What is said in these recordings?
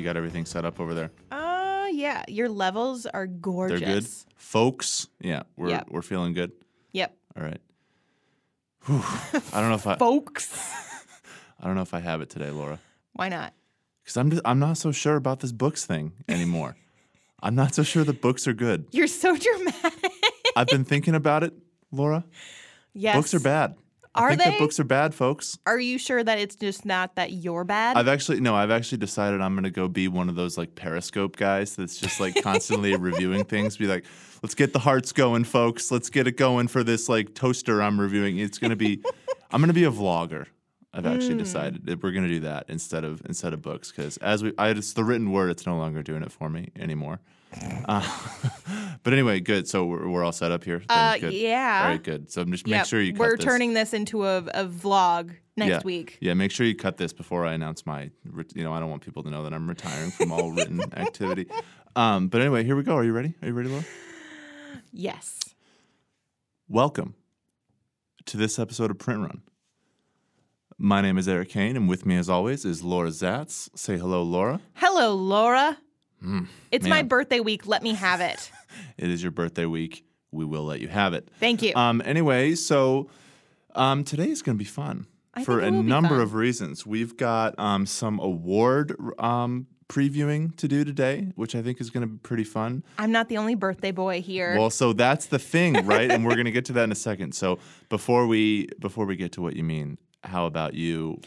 you got everything set up over there. Uh, yeah. Your levels are gorgeous. They're good, folks. Yeah, we're Yep. we're feeling good. Yep. All right. Whew. I don't know if I Folks. I don't know if I have it today, Laura, Why not? because I'm just, I'm not so sure about this books thing anymore. I'm not so sure that books are good. You're so dramatic. I've been thinking about it, Laura. yes. Books are bad. I Are think they? that books are bad, folks. Are you sure that it's just not that you're bad? I've actually no, I've actually decided I'm gonna go be one of those like Periscope guys that's just like constantly reviewing things. Be like, let's get the hearts going, folks. Let's get it going for this like toaster I'm reviewing. It's gonna be, I'm gonna be a vlogger. I've actually Hmm. decided that we're gonna do that instead of instead of books because as we, I it's the written word. It's no longer doing it for me anymore. Uh, but anyway, good. So we're, we're all set up here. Uh, good. yeah. All right, good. So just make Yep. sure you. Cut We're this. turning this into a, a vlog next yeah. week. Yeah, make sure you cut this before I announce my. You know, I don't want people to know that I'm retiring from all written activity. Um, but anyway, here we go. Are you ready? Are you ready, Laura? Yes. Welcome to this episode of Print Run. My name is Erik Hane, and with me, as always, is Laura Zats. Say hello, Laura. Hello, Laura. It's my Hmm. birthday week. Let me have it. It is your birthday week. We will let you have it. Thank you. Um, anyway, so um, today is going to be fun I for a number of reasons. We've got um, some award um, previewing to do today, which I think is going to be pretty fun. I'm not the only birthday boy here. Well, so that's the thing, right? and we're going to get to that in a second. So before we before we get to what you mean, how about you?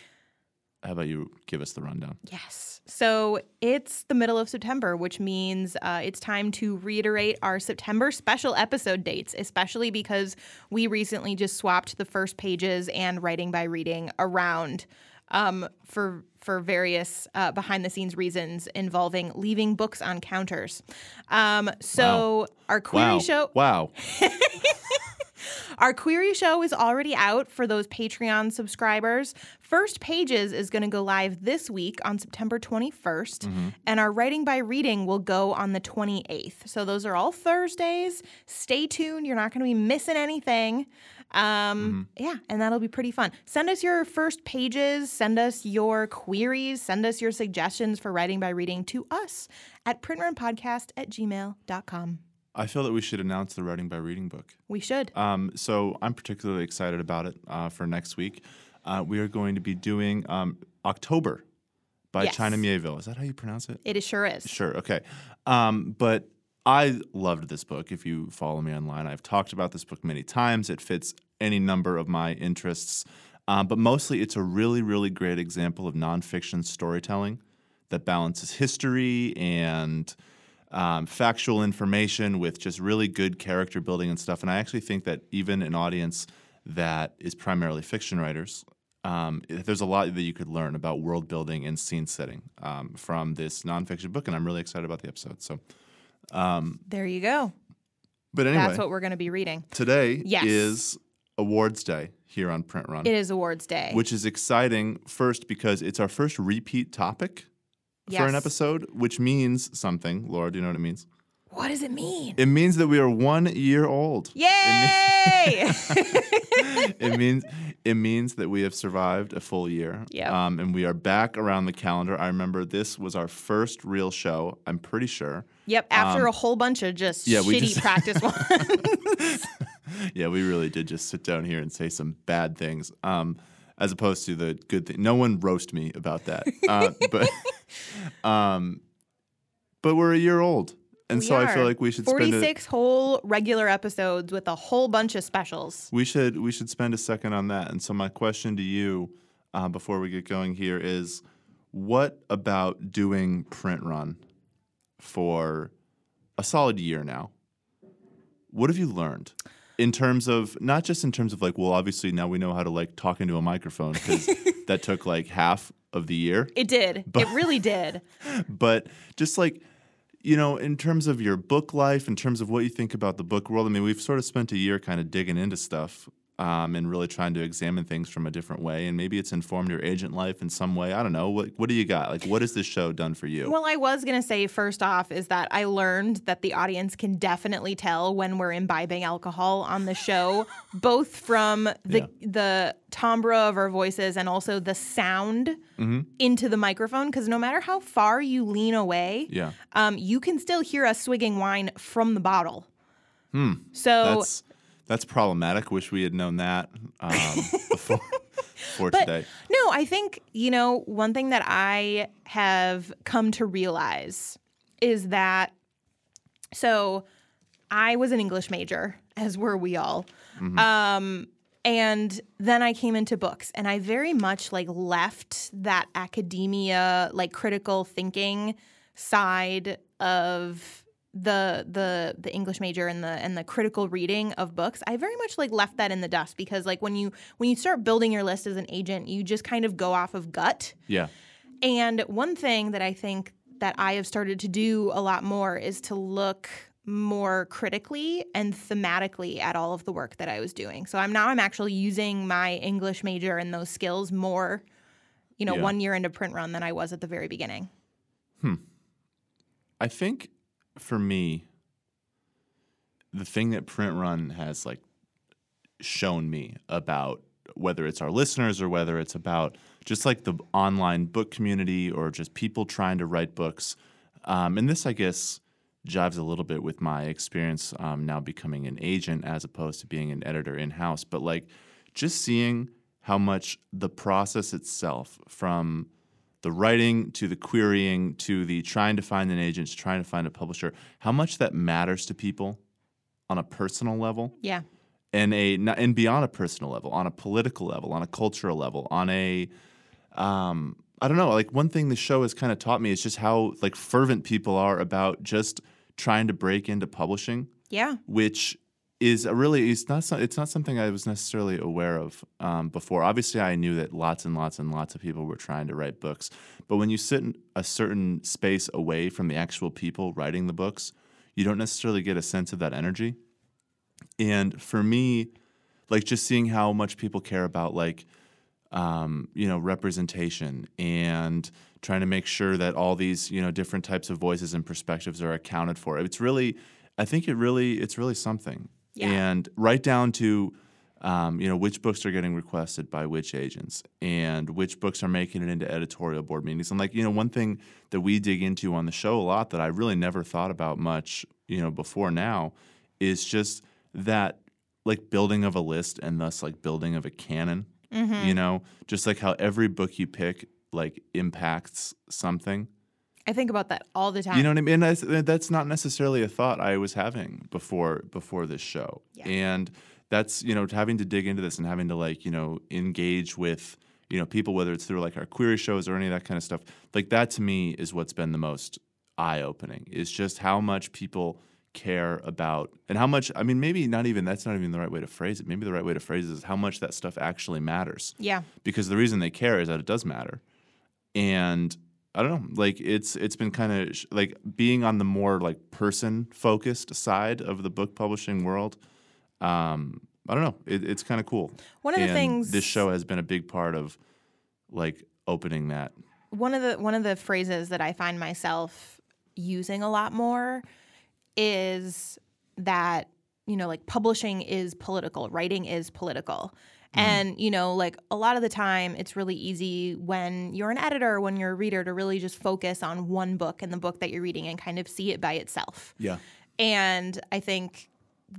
How about you give us the rundown? Yes. So it's the middle of September, which means uh, it's time to reiterate our September special episode dates, especially because we recently just swapped the first pages and writing by reading around um, for for various uh, behind the scenes reasons involving leaving books on counters. Um, so our query wow! show Wow! our query show is already out for those Patreon subscribers. First Pages is going to go live this week on September 21st, and our Writing by Reading will go on the 28th. So those are all Thursdays. Stay tuned. You're not going to be missing anything. Um, Yeah, and that'll be pretty fun. Send us your first pages, send us your queries, send us your suggestions for Writing by Reading to us at printrunpodcast at gmail.com. I feel that we should announce the writing by reading book. We should. Um, so I'm particularly excited about it uh, for next week. Uh, we are going to be doing um, October by Yes. China Mieville. Is that how you pronounce it? It sure is. Sure. Okay. Um, but I loved this book. If you follow me online, I've talked about this book many times. It fits any number of my interests. Um, but mostly, it's a really, really great example of nonfiction storytelling that balances history and um, factual information with just really good character building and stuff. And I actually think that even an audience that is primarily fiction writers, um, there's a lot that you could learn about world building and scene setting um, from this nonfiction book. And I'm really excited about the episode. So, There you go. but anyway, That's what we're going to be reading. today Yes. is Awards Day here on Print Run, It is awards day. which is exciting. First, because it's our first repeat topic for an episode, which means something. Laura, do you know what it means? what does it mean? It means that we are one year old. Yay! it means it means that we have survived a full year. Yep. Um, and we are back around the calendar. I remember this was our first real show. I'm pretty sure. yep. After a whole bunch of just Um, yeah, shitty just- practice ones. Yeah, we really did just sit down here and say some bad things, um, as opposed to the good thing. No one roast me about that. Uh, but um, but we're a year old, and We so I feel like we should spend a, 46 whole regular episodes with a whole bunch of specials. we should we should spend a second on that. And so my question to you, uh, before we get going here, is what about doing print run for a solid year now? What have you learned in terms of not just in terms of like, well, obviously now we know how to like talk into a microphone because that took like half of the year, It did. but, it really did. but just like you know, in terms of your book life, in terms of what you think about the book world. I mean, we've sort of spent a year kind of digging into stuff. Um, and really trying to examine things from a different way. And maybe it's informed your agent life in some way. I don't know. What, what do you got? Like, what has this show done for you? Well, I was going to say first off is that I learned that the audience can definitely tell when we're imbibing alcohol on the show, both from the Yeah. the timbre of our voices and also the sound Mm-hmm. into the microphone because no matter how far you lean away, yeah. um, you can still hear us swigging wine from the bottle. Hmm. So That's that's problematic. Wish we had known that um, before, before But today. no, I think, you know, one thing that I have come to realize is that so I was an English major, as were we all. Um, and then I came into books and I very much like left that academia, like critical thinking side of the the the English major and the and the critical reading of books. I very much like left that in the dust because like when you when you start building your list as an agent, you just kind of go off of gut. Yeah. And one thing that I think that I have started to do a lot more is to look more critically and thematically at all of the work that I was doing. So I'm now I'm actually using my English major and those skills more, you know, Yeah. one year into print run than I was at the very beginning. Hmm. I think for me, the thing that Print Run has like shown me about whether it's our listeners or whether it's about just like the online book community or just people trying to write books. Um, and this, I guess, jives a little bit with my experience um, now becoming an agent as opposed to being an editor in house. But like just seeing how much the process itself from the writing to the querying to the trying to find an agent to trying to find a publisher, how much that matters to people on a personal level Yeah. and a and beyond a personal level, on a political level, on a cultural level, on a um, I don't know. Like one thing the show has kind of taught me is just how like fervent people are about just trying to break into publishing, Yeah. which is really it's not so- it's not something I was necessarily aware of um, before. Obviously, I knew that lots and lots and lots of people were trying to write books, but when you sit in a certain space away from the actual people writing the books, you don't necessarily get a sense of that energy. And for me, like just seeing how much people care about like um, you know representation and trying to make sure that all these you know different types of voices and perspectives are accounted for. It's really, I think it really, it's really something. Yeah. And right down to um, you know which books are getting requested by which agents and which books are making it into editorial board meetings. And like you know one thing that we dig into on the show a lot that I really never thought about much you know before now is just that like building of a list and thus like building of a canon you know just like how every book you pick like impacts something I think about that all the time. you know what i mean and that's, that's not necessarily a thought i was having before before this show Yeah. and that's you know having to dig into this and having to like you know engage with you know people whether it's through like our query shows or any of that kind of stuff like that to me is what's been the most eye-opening is just how much people care about and how much i mean maybe not even that's not even the right way to phrase it maybe the right way to phrase it is how much that stuff actually matters yeah. because the reason they care is that it does matter and i don't know like it's it's been kind of sh- like being on the more like person focused side of the book publishing world um i don't know it, it's kind of cool One of the things this show has been a big part of like opening that one of the one of the phrases that I find myself using a lot more is that you know like publishing is political, writing is political. Mm-hmm. And you know like a lot of the time it's really easy when you're an editor when you're a reader to really just focus on one book and the book that you're reading and kind of see it by itself. yeah And I think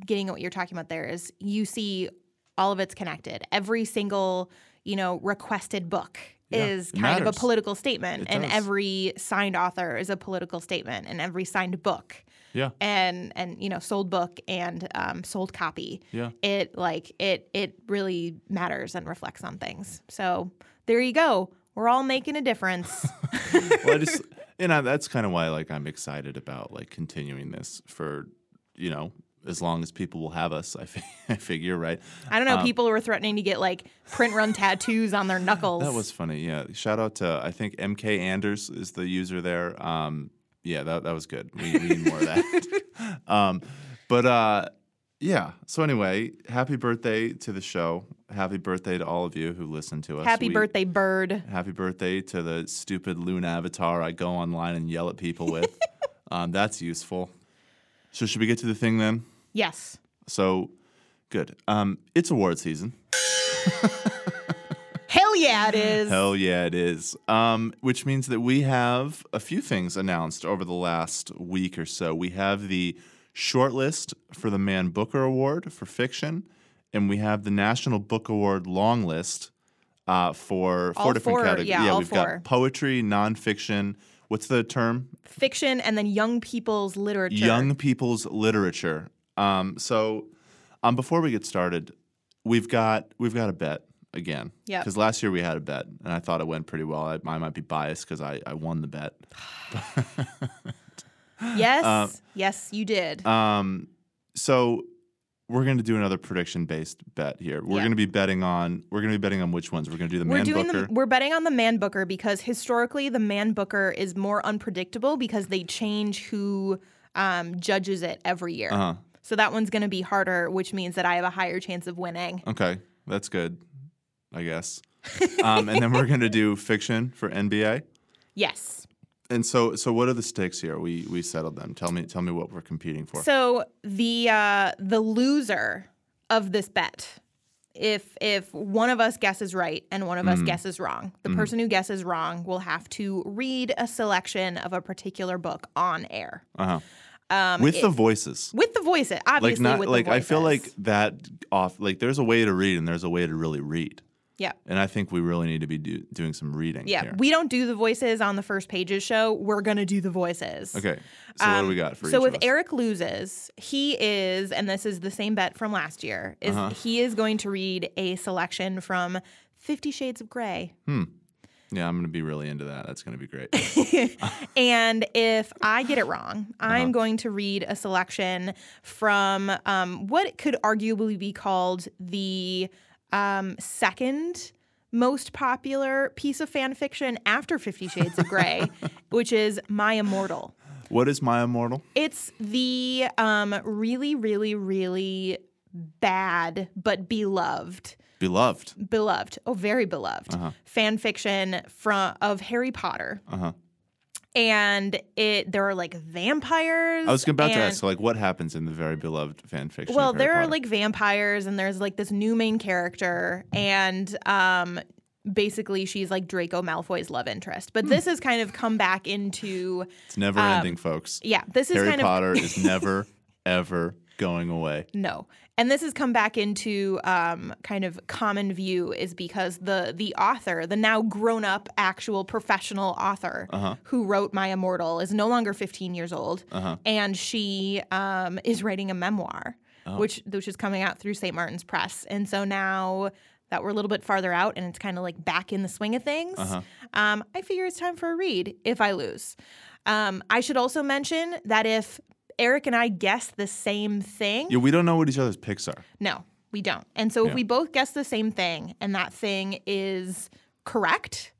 getting at what you're talking about there is you see all of it's connected. Every single, you know, requested book Yeah, is kind of a political statement. It and does. every signed author is a political statement and every signed book yeah and and you know sold book and um, sold copy yeah it like it it really matters and reflects on things so there you go we're all making a difference well, I just and I, that's kind of why like I'm excited about like continuing this for you know as long as people will have us. I, figure right. i don't know people were threatening to get like print run tattoos on their knuckles That was funny. Yeah. Shout out to I think MK Anders is the user there. Um, yeah, that that was good. We, we need more of that. um, but uh, yeah. So anyway, happy birthday to the show. Happy birthday to all of you who listen to us. Happy We- birthday, bird. Happy birthday to the stupid loon avatar I go online and yell at people with. um, that's useful. So should we get to the thing then? Yes. So good. Um, it's award season. Yeah, it is. Hell yeah, it is. Um, which means that we have a few things announced over the last week or so. We have the shortlist for the Man Booker Award for fiction, and we have the National Book Award long list uh, for four All different four, categories. yeah, all we've four. got poetry, nonfiction. What's the term? Fiction and then young people's literature. Young people's literature. Um, so, um, before we get started, we've got we've got a bet again. Yeah. Because last year we had a bet, and I thought it went pretty well. I, I might be biased because I, I won the bet. Yes. yes, you did. Um, so we're going to do another prediction based bet here. We're Yeah. going to be betting on we're going to be betting on which ones. We're going to do the we're man doing booker. the we're betting on the man booker because historically the man booker is more unpredictable because they change who um, judges it every year. uh-huh. So that one's going to be harder, which means that I have a higher chance of winning. Okay, that's good. I guess. um, and then we're going to do fiction for NBA. Yes. And so, so what are the stakes here? We we settled them. Tell me, tell me what we're competing for. So the uh, the loser of this bet, if if one of us guesses right and one of Mm-hmm. us guesses wrong, the person who guesses wrong will have to read a selection of a particular book on air Uh huh. with the voices, with the voices. like Obviously, not with like I feel like that off. Like there's a way to read and there's a way to really read, yeah. and I think we really need to be do, doing some reading. Yeah, here. we don't do the voices on the first pages show. We're gonna do the voices. Okay. So what do we got for Um, So if? Eric loses, he is, and this is the same bet from last year, is Uh-huh. he is going to read a selection from Fifty Shades of Grey. Hmm. Yeah, I'm gonna be really into that. That's gonna be great. And if I get it wrong, Uh-huh. I'm going to read a selection from um, what could arguably be called the um, second most popular piece of fan fiction after Fifty Shades of Grey, which is My Immortal. what is my immortal? It's the um, really, really, really bad but beloved, Beloved. beloved, oh, very beloved fan fiction from of Harry Potter. Uh huh. And it there are like vampires. I was about to ask. So, like, what happens in the very beloved fan fiction? Well, Harry there are like vampires, and there's like this new main character, mm. and um, basically she's like Draco Malfoy's love interest. But hmm. this has kind of come back into it's never ending, um, folks. yeah, this is Harry kind of Potter is never ever going away. No. And this has come back into um, kind of common view is because the the author, the now grown up actual professional author Uh-huh. who wrote My Immortal, is no longer 15 years old, Uh-huh. and she um, is writing a memoir, Oh. which which is coming out through St. Martin's Press. And so now that we're a little bit farther out and it's kind of like back in the swing of things, Uh-huh. um, I figure it's time for a read if I lose. Um, I should also mention that if Eric and I guess the same thing, Yeah, we don't know what each other's picks are. no, we don't. And so if we both guess the same thing and that thing is correct,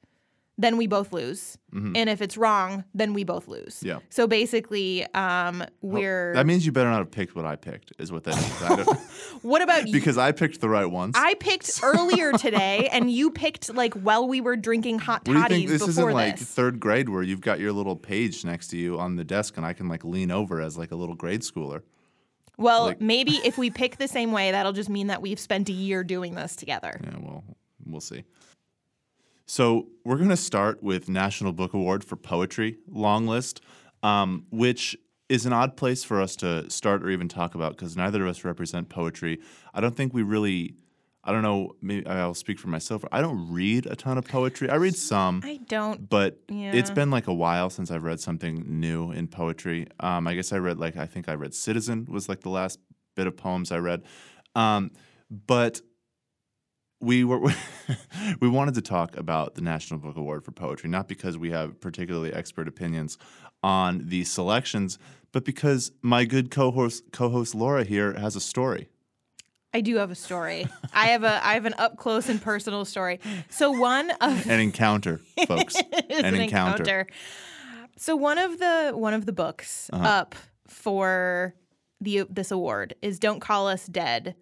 then we both lose. And if it's wrong, then we both lose. Mm-hmm. Yeah. So basically, um, we're. That means you better not have picked what I picked. Is what that means. What about you? because I picked the right ones. I picked earlier today, and you picked like while we were drinking hot what do you toddies think? This before isn't like third grade where you've got your little page next to you on the desk, and I can like lean over as like a little grade schooler. well, like- maybe if we pick the same way, that'll just mean that we've spent a year doing this together. Yeah, well, we'll see. So we're going to start with National Book Award for Poetry long list, um, which is an odd place for us to start or even talk about because neither of us represent poetry. I don't think we really. I don't know. Maybe I'll speak for myself. I don't read a ton of poetry. I read some, I don't. but it's been like a while since I've read something new in poetry. Um, I guess I read like I think I read Citizen was like the last bit of poems I read, um, but we were we wanted to talk about the National Book Award for Poetry, not because we have particularly expert opinions on the selections, but because my good co-host co-host Laura here has a story. I do have a story. I have a I have an up close and personal story. So one of An encounter, folks. is an encounter. So one of the one of the books Uh-huh. up for the this award is "Don't Call Us Dead."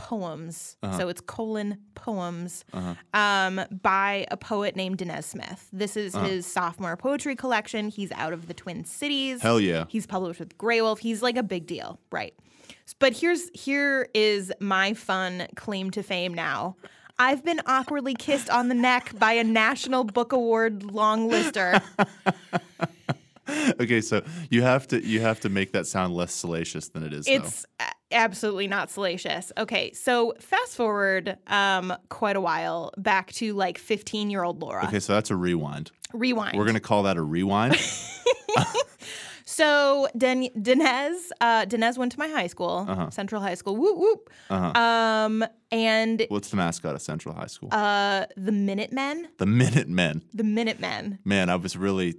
Poems, Uh-huh. so it's colon poems Uh-huh. um, by a poet named Danez Smith. This is Uh-huh. his sophomore poetry collection. He's out of the Twin Cities. Hell yeah. He's published with Graywolf. He's like a big deal, right? But here's here is my fun claim to fame now. I've been awkwardly kissed on the neck by a National Book Award long lister. Okay, so you have to you have to make that sound less salacious than it is. It's a- absolutely not salacious. Okay, so fast forward um, quite a while back to like 15 year old Laura. okay. So that's a rewind. Rewind. We're gonna call that a rewind. So Den- Danez, uh, Danez went to my high school, Uh-huh. Central High School. Whoop whoop. Uh-huh. Um, and What's the mascot of Central High School? uh, the Minutemen, the Minutemen. the Minutemen. Man, I was really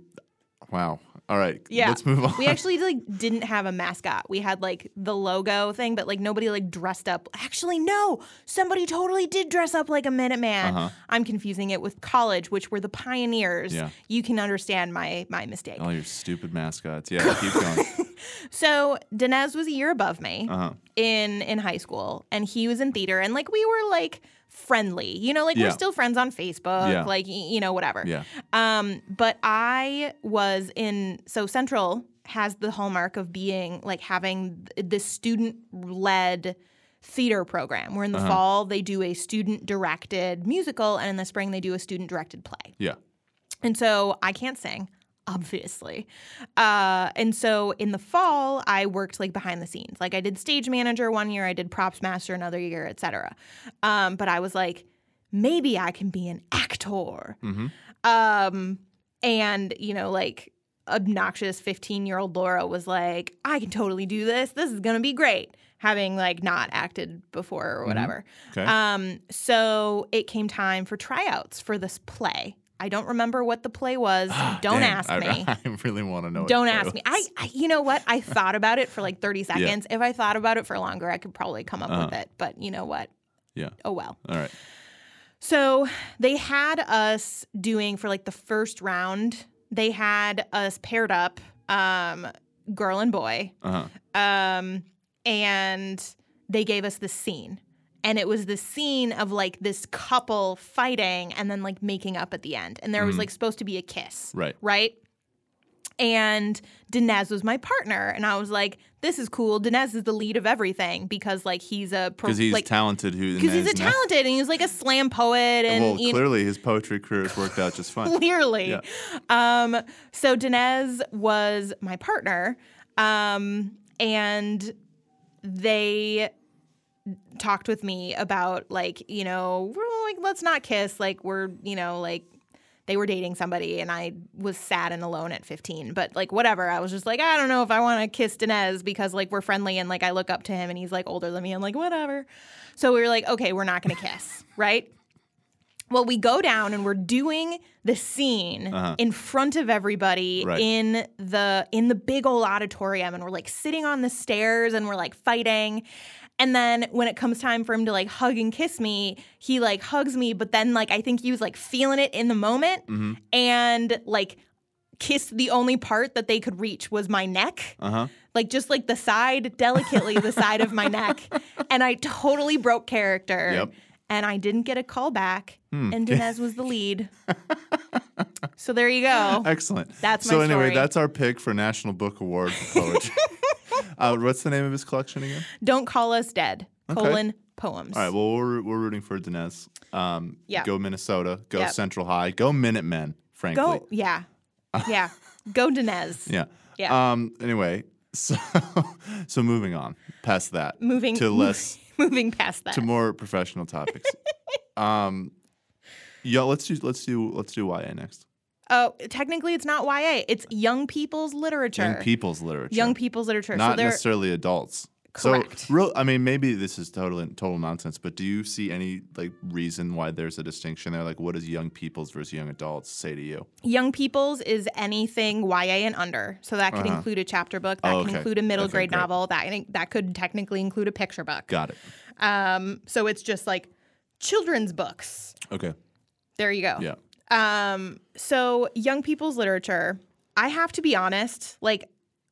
wow. All right, Yeah, let's move on. we actually like didn't have a mascot. We had like the logo thing, but like nobody like dressed up. Actually, no, somebody totally did dress up like a Minuteman. Uh-huh. I'm confusing it with college, which were the pioneers. Yeah. You can understand my my mistake. All your stupid mascots. Yeah, keep going. So Danez was a year above me. Uh-huh. in in high school and he was in theater and like we were like friendly you know like Yeah. we're still friends on facebook Yeah. like you know whatever Yeah. um but i was in so central has the hallmark of being like having th- this student led theater program where in the Uh-huh. fall they do a student directed musical and in the spring they do a student directed play Yeah. and so I can't sing, obviously. Uh, and so in the fall, I worked like behind the scenes. Like I did stage manager one year, I did props master another year, etc. Um, but I was like, maybe I can be an actor. Mm-hmm. Um, and you know, like obnoxious 15 year old Laura was like, I can totally do this. This is gonna be great. Having like not acted before or whatever. Okay. Um, so it came time for tryouts for this play. I don't remember what the play was. Don't Dang, ask me. I really want to know. Don't the ask me. I, I, you know what? I thought about it for like 30 seconds. If I thought about it for longer, I could probably come up with Uh-huh. it. But you know what? Yeah. Oh well. All right. So they had us doing for like the first round. They had us paired up, um, girl and boy, Uh huh. um, and they gave us this scene. And it was the scene of like this couple fighting and then like making up at the end. And there was like supposed to be a kiss. Right. Right. And Danez was my partner. And I was like, this is cool. Danez is the lead of everything because like he's a pro- Because he's like, talented. Who? because he's a talented and he's like a slam poet and Well, you know, clearly his poetry career has worked out just fine. clearly. Yeah. Um, so Danez was my partner, um, and they talked with me about like you know we're like let's not kiss like we're you know like they were dating somebody and I was sad and alone at 15 but like whatever I was just like I don't know if I want to kiss Danez because like we're friendly and like I look up to him and he's like older than me I'm like whatever so we were like okay we're not going to kiss right well, we go down and we're doing the scene Uh-huh. in front of everybody Right. in the in the big old auditorium, and we're like sitting on the stairs and we're like fighting. And then when it comes time for him to like hug and kiss me, he like hugs me, but then like I think he was like feeling it in the moment Mm-hmm. and like kissed the only part that they could reach was my neck Uh huh. like just like the side, delicately the side of my neck. And I totally broke character. Yep. And I didn't get a call back. Hmm. And Danez was the lead. so there you go. Excellent. That's so anyway, story. that's our pick for National Book Award for poetry. uh, what's the name of his collection again? Don't call us dead. Okay. Colon poems. All right. Well, we're, we're rooting for Danez. Um, Yeah. Go Minnesota. Go Yep. Central High. Go Minutemen. Frankly. go. Yeah. Yeah. Go Danez. Yeah. Yeah. Um. Anyway. So so moving on past that Moving to less moving past that. to more professional topics. um. Yeah. Let's do let's do let's do YA next. Oh, technically it's not YA. It's young people's literature. Young people's literature. Young people's literature. not so they're necessarily adults. Correct. So, real, I mean, maybe this is totally total nonsense, but do you see any like reason why there's a distinction there? Like, what does young people's versus young adults say to you? Young people's is anything YA and under. So that could Uh-huh. include a chapter book, that Oh, can include a middle Okay, grade great. novel, that that could technically include a picture book. Got it. Um, so it's just like children's books. Okay. There you go. Yeah. Um, so young people's literature, I have to be honest, like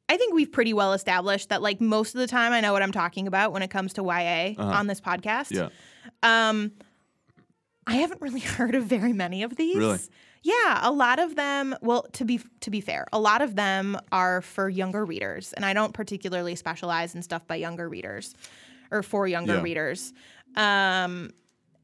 I think we've pretty well established that like most of the time I know what I'm talking about when it comes to YA on this podcast. Yeah. Um, I haven't really heard of very many of these. Really? Yeah, a lot of them. Well, to be to be fair, a lot of them are for younger readers, and I don't particularly specialize in stuff by younger readers or for younger Yeah. readers. Um,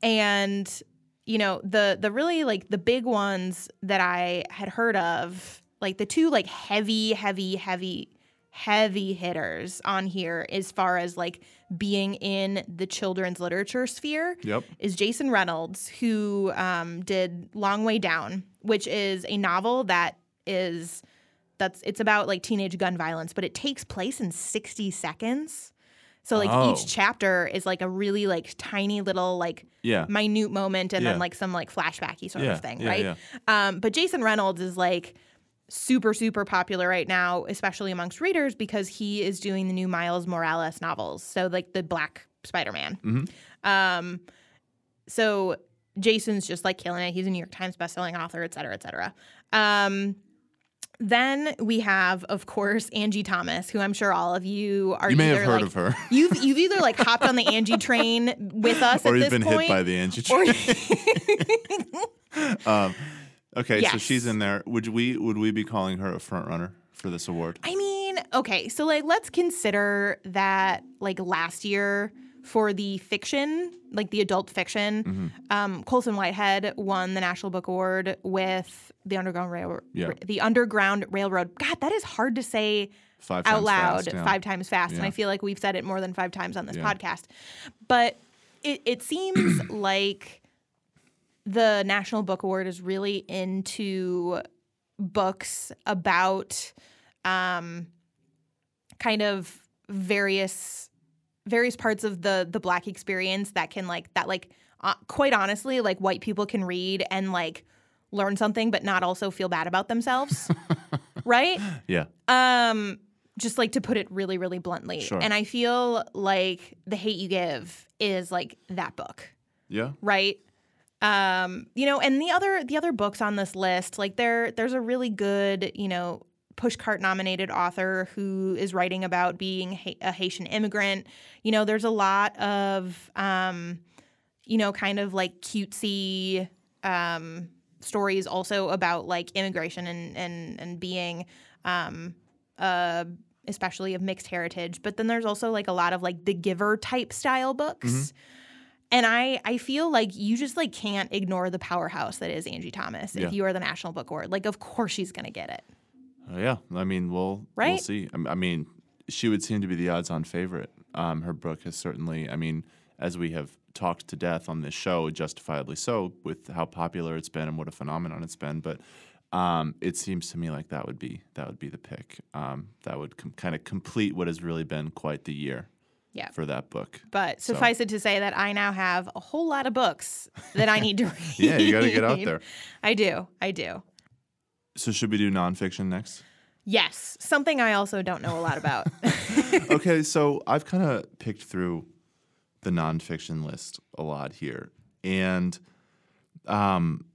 and you know the the really like the big ones that I had heard of, like the two like heavy, heavy, heavy, heavy hitters on here as far as like being in the children's literature sphere Yep. is Jason Reynolds, who um, did Long Way Down, which is a novel that is that's it's about like teenage gun violence, but it takes place in 60 seconds. So like Oh. each chapter is like a really like tiny little like Yeah. minute moment and Yeah. then like some like flashbacky sort Yeah, of thing, right? Um, but Jason Reynolds is like super super popular right now, especially amongst readers because he is doing the new Miles Morales novels. So like the Black Spider-Man. Mm-hmm. Um, so Jason's just like killing it. He's a New York Times bestselling author, et cetera, et cetera. Um, then we have, of course, Angie Thomas, who I'm sure all of you are You may have heard like of her. you've you've either like hopped on the Angie train with us or you've been point, hit by the Angie or train. um, okay, so she's in there. Would we would we be calling her a front runner for this award? I mean, okay, so like let's consider that like last year for the fiction, like the adult fiction, Mm-hmm. um, Colson Whitehead won the National Book Award with the Underground Railroad. Yeah. The Underground Railroad. God, that is hard to say Five out loud fast, yeah. five times fast, and I feel like we've said it more than five times on this Yeah. podcast. But it, it seems like the National Book Award is really into books about um, kind of various various parts of the the black experience that can like that like uh, quite honestly like white people can read and like learn something but not also feel bad about themselves right Yeah. um just like to put it really really bluntly Sure. and i feel like the hate you give is like that book Yeah. right um you know and the other the other books on this list like there there's a really good you know pushcart nominated author who is writing about being ha- a haitian immigrant you know there's a lot of um you know kind of like cutesy um stories also about like immigration and and and being um uh especially of mixed heritage but then there's also like a lot of like the giver type style books and I, I feel like you just like can't ignore the powerhouse that is Angie Thomas Yeah. if you are the National Book Award. Like, of course she's gonna get it. Oh, yeah. I mean, we'll we'll Right? see. I, mean, she would seem to be the odds-on favorite. Um, her book has certainly. I mean, as we have talked to death on this show, justifiably so, with how popular it's been and what a phenomenon it's been. But um, it seems to me like that would be that would be the pick. Um, that would com- kind of complete what has really been quite the year Yeah. for that book. But So- suffice it to say that I now have a whole lot of books that I need to read. Yeah, you got to get out there. I do. I do. So should we do nonfiction next? Yes. Something I also don't know a lot about. okay, so I've kind of picked through the nonfiction list a lot here, and um,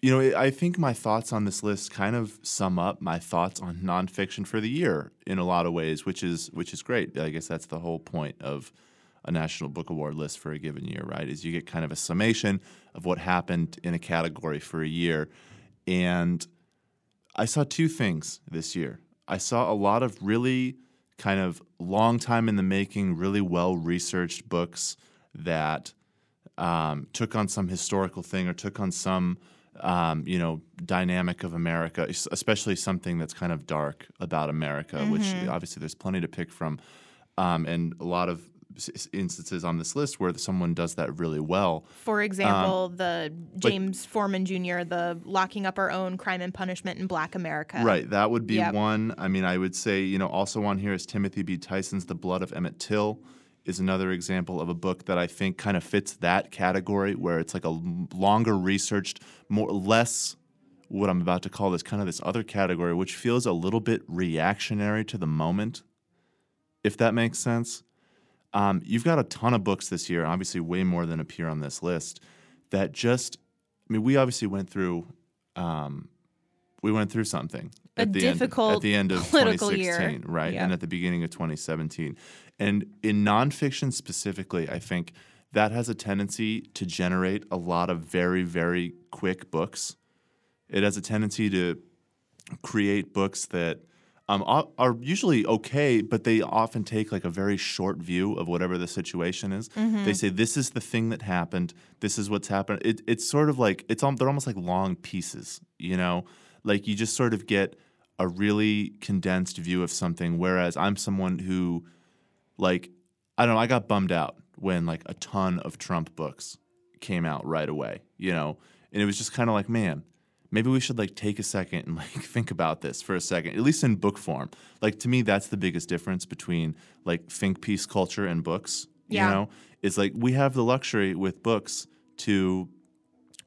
you know, I think my thoughts on this list kind of sum up my thoughts on nonfiction for the year in a lot of ways, which is which is great. I guess that's the whole point of a National Book Award list for a given year, right? Is you get kind of a summation of what happened in a category for a year, and I saw two things this year. I saw a lot of really kind of long time in the making, really well researched books that um, took on some historical thing or took on some um, you know dynamic of America, especially something that's kind of dark about America, which obviously there's plenty to pick from, um, and a lot of instances on this list where someone does that really well. For example, Um, the James Forman Jr., the locking up our own crime and punishment in Black America. Right, that would be Yep. one. I mean, I would say, you know, also on here is Timothy B. Tyson's The Blood of Emmett Till is another example of a book that I think kind of fits that category where it's like a longer researched, more less what I'm about to call this kind of this other category which feels a little bit reactionary to the moment. If that makes sense. Um, you've got a ton of books this year, obviously way more than appear on this list, that just I mean, we obviously went through um, we went through something A at the difficult end, at the end of political year. 2016, right, Yeah. and at the beginning of 2017. And in nonfiction specifically, I think that has a tendency to generate a lot of very, very quick books. It has a tendency to create books that um, are, usually okay, but they often take like a very short view of whatever the situation is. They say this is the thing that happened. This is what's happened. It, it's sort of like it's al- they're almost like long pieces, you know, like you just sort of get a really condensed view of something. Whereas I'm someone who, like, I don't know, I got bummed out when like a ton of Trump books came out right away, you know, and it was just kind of like, man, maybe we should like take a second and like think about this for a second, at least in book form. Like to me, that's the biggest difference between like think piece culture and books. Yeah. You know, it's like we have the luxury with books to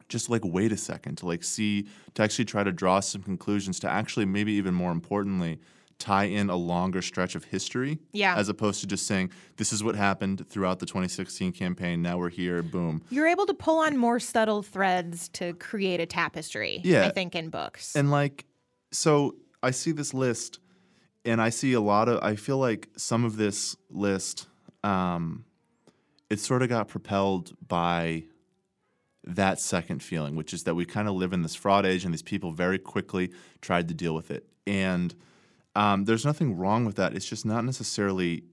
just like wait a second to like see to actually try to draw some conclusions to actually maybe even more importantly tie in a longer stretch of history Yeah. as opposed to just saying this is what happened throughout the 2016 campaign now we're here boom You're able to pull on more subtle threads to create a tapestry, Yeah. I think, in books. And like, so I see this list, and I see a lot of. I feel like some of this list, um, it sort of got propelled by that second feeling, which is that we kind of live in this fraud age, and these people very quickly tried to deal with it. And um, there's nothing wrong with that. It's just not necessarily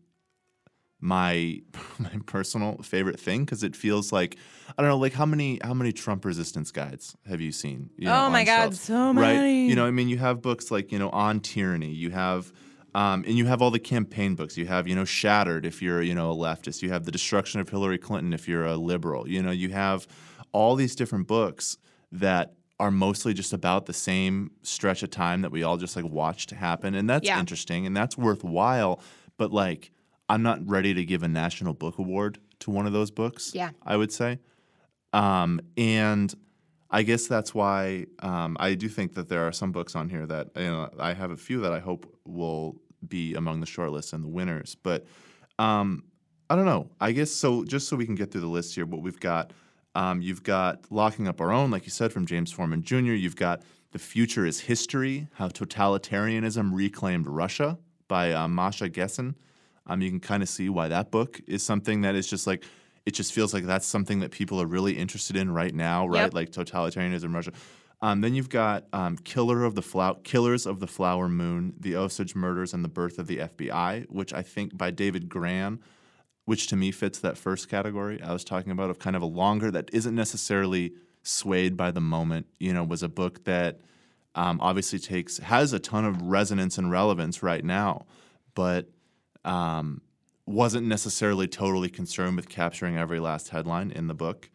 my my personal favorite thing because it feels like I don't know, like how many how many Trump resistance guides have you seen? you know, Oh my God, shelves? so Right? many. You know, I mean, you have books like you know on tyranny. You have. Um, and you have all the campaign books. You have, you know, Shattered if you're, you know, a leftist. You have The Destruction of Hillary Clinton if you're a liberal. You know, you have all these different books that are mostly just about the same stretch of time that we all just like watched happen. And that's Yeah. interesting and that's worthwhile. But like, I'm not ready to give a National Book Award to one of those books. Yeah. I would say. Um, and I guess that's why um, I do think that there are some books on here that you know, I have a few that I hope will be among the shortlists and the winners. But um, I don't know. I guess so. Just so we can get through the list here, what we've got, um, you've got locking up our own, like you said, from James Forman Jr. You've got the future is history: how totalitarianism reclaimed Russia by uh, Masha Gessen. Um, you can kind of see why that book is something that is just like it just feels like that's something that people are really interested in right now, right? Yep. Like totalitarianism, Russia. Um, then you've got um, Killer of the Flow- Killers of the Flower Moon, The Osage Murders and the Birth of the FBI, which I think by David Grann, which to me fits that first category I was talking about of kind of a longer that isn't necessarily swayed by the moment. You know, was a book that um, obviously takes has a ton of resonance and relevance right now, but um, wasn't necessarily totally concerned with capturing every last headline in the book.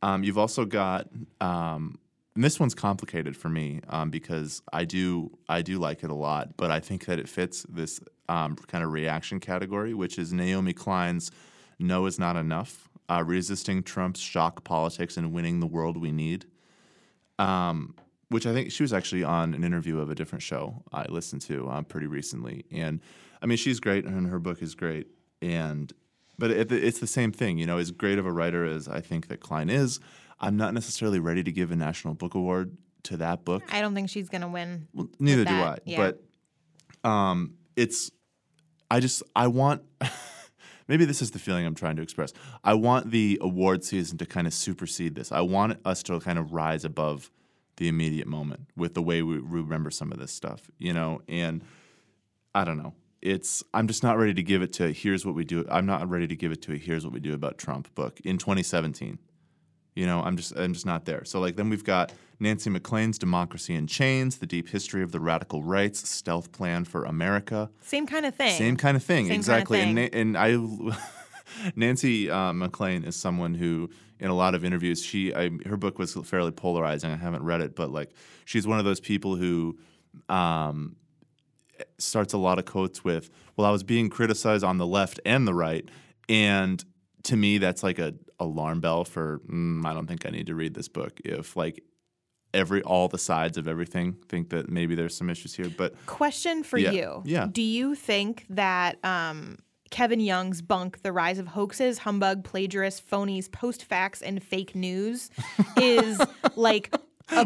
Um, you've also got, um, and this one's complicated for me um, because I do I do like it a lot, but I think that it fits this um, kind of reaction category, which is Naomi Klein's "No is not enough: uh, Resisting Trump's Shock Politics and Winning the World We Need." Um, which I think she was actually on an interview of a different show I listened to uh, pretty recently, and I mean she's great and her book is great, and but it, it's the same thing, you know. As great of a writer as I think that Klein is, I'm not necessarily ready to give a National Book Award to that book. I don't think she's going to win. Well, neither do I. yeah. But um, it's I just I want maybe this is the feeling I'm trying to express. I want the award season to kind of supersede this. I want us to kind of rise above the immediate moment with the way we remember some of this stuff, you know. And I don't know. It's I'm just not ready to give it to here's what we do. I'm not ready to give it to a here's what we do about Trump book in 2017. You know, I'm just I'm just not there. So like then we've got Nancy MacLean's Democracy in Chains, The Deep History of the Radical Rights, Stealth Plan for America. Same kind of thing. Same kind of thing, Same kind of exactly. thing. And and I Nancy uh, MacLean is someone who in a lot of interviews she I, her book was fairly polarizing. I haven't read it, but like she's one of those people who um, starts a lot of quotes with, "Well, I was being criticized on the left and the right," and to me, that's like a alarm bell for mm, I don't think I need to read this book. If like every all the sides of everything think that maybe there's some issues here, but Question for Yeah, you. yeah. Do you think that um, Kevin Young's bunk, The Rise of Hoaxes, Humbug, Plagiarists, Phonies, Post Facts, and Fake News is like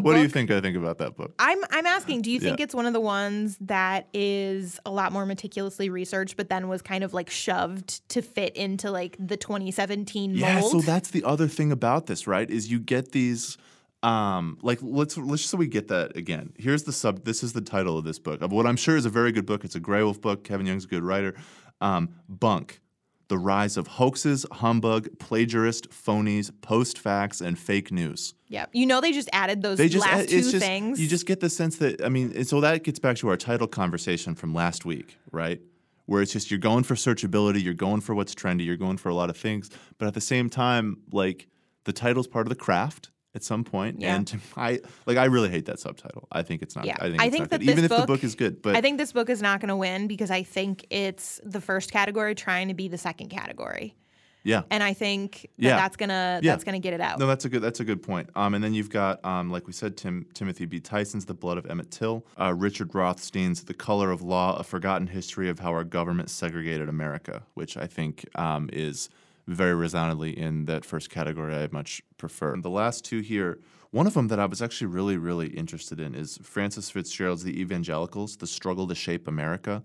what do you think I think about that book? I'm I'm asking, do you think Yeah. it's one of the ones that is a lot more meticulously researched, but then was kind of like shoved to fit into like the 2017 Yeah, so that's the other thing about this, right? Is you get these um like let's let's just so we get that again. Here's the sub this is the title of this book. Of what I'm sure is a very good book. It's a Graywolf book. Kevin Young's a good writer. Um Bunk. The rise of hoaxes, humbug, plagiarist, phonies, post facts, and fake news. yeah, you know they just added those They just last two just, things. You just get the sense that I mean, and so that gets back to our title conversation from last week, right? Where it's just you're going for searchability, you're going for what's trendy, you're going for a lot of things, but at the same time, like the title's part of the craft at some point. Yeah. And I like I really hate that subtitle. I think it's not. Yeah. I think, I think that even this if the book- book is good. But I think this book is not going to win because I think it's the first category trying to be the second category, yeah, and I think that Yeah. that's gonna Yeah. that's gonna get it out. No, that's a good. That's a good point. Um, and then you've got, um, like we said, Tim Timothy B. Tyson's *The Blood of Emmett Till*, uh, Richard Rothstein's *The Color of Law: A Forgotten History of How Our Government Segregated America*, which I think um, is very resoundingly in that first category. I much prefer. And the last two here, one of them that I was actually really, really interested in is Frances FitzGerald's *The Evangelicals: The Struggle to Shape America*.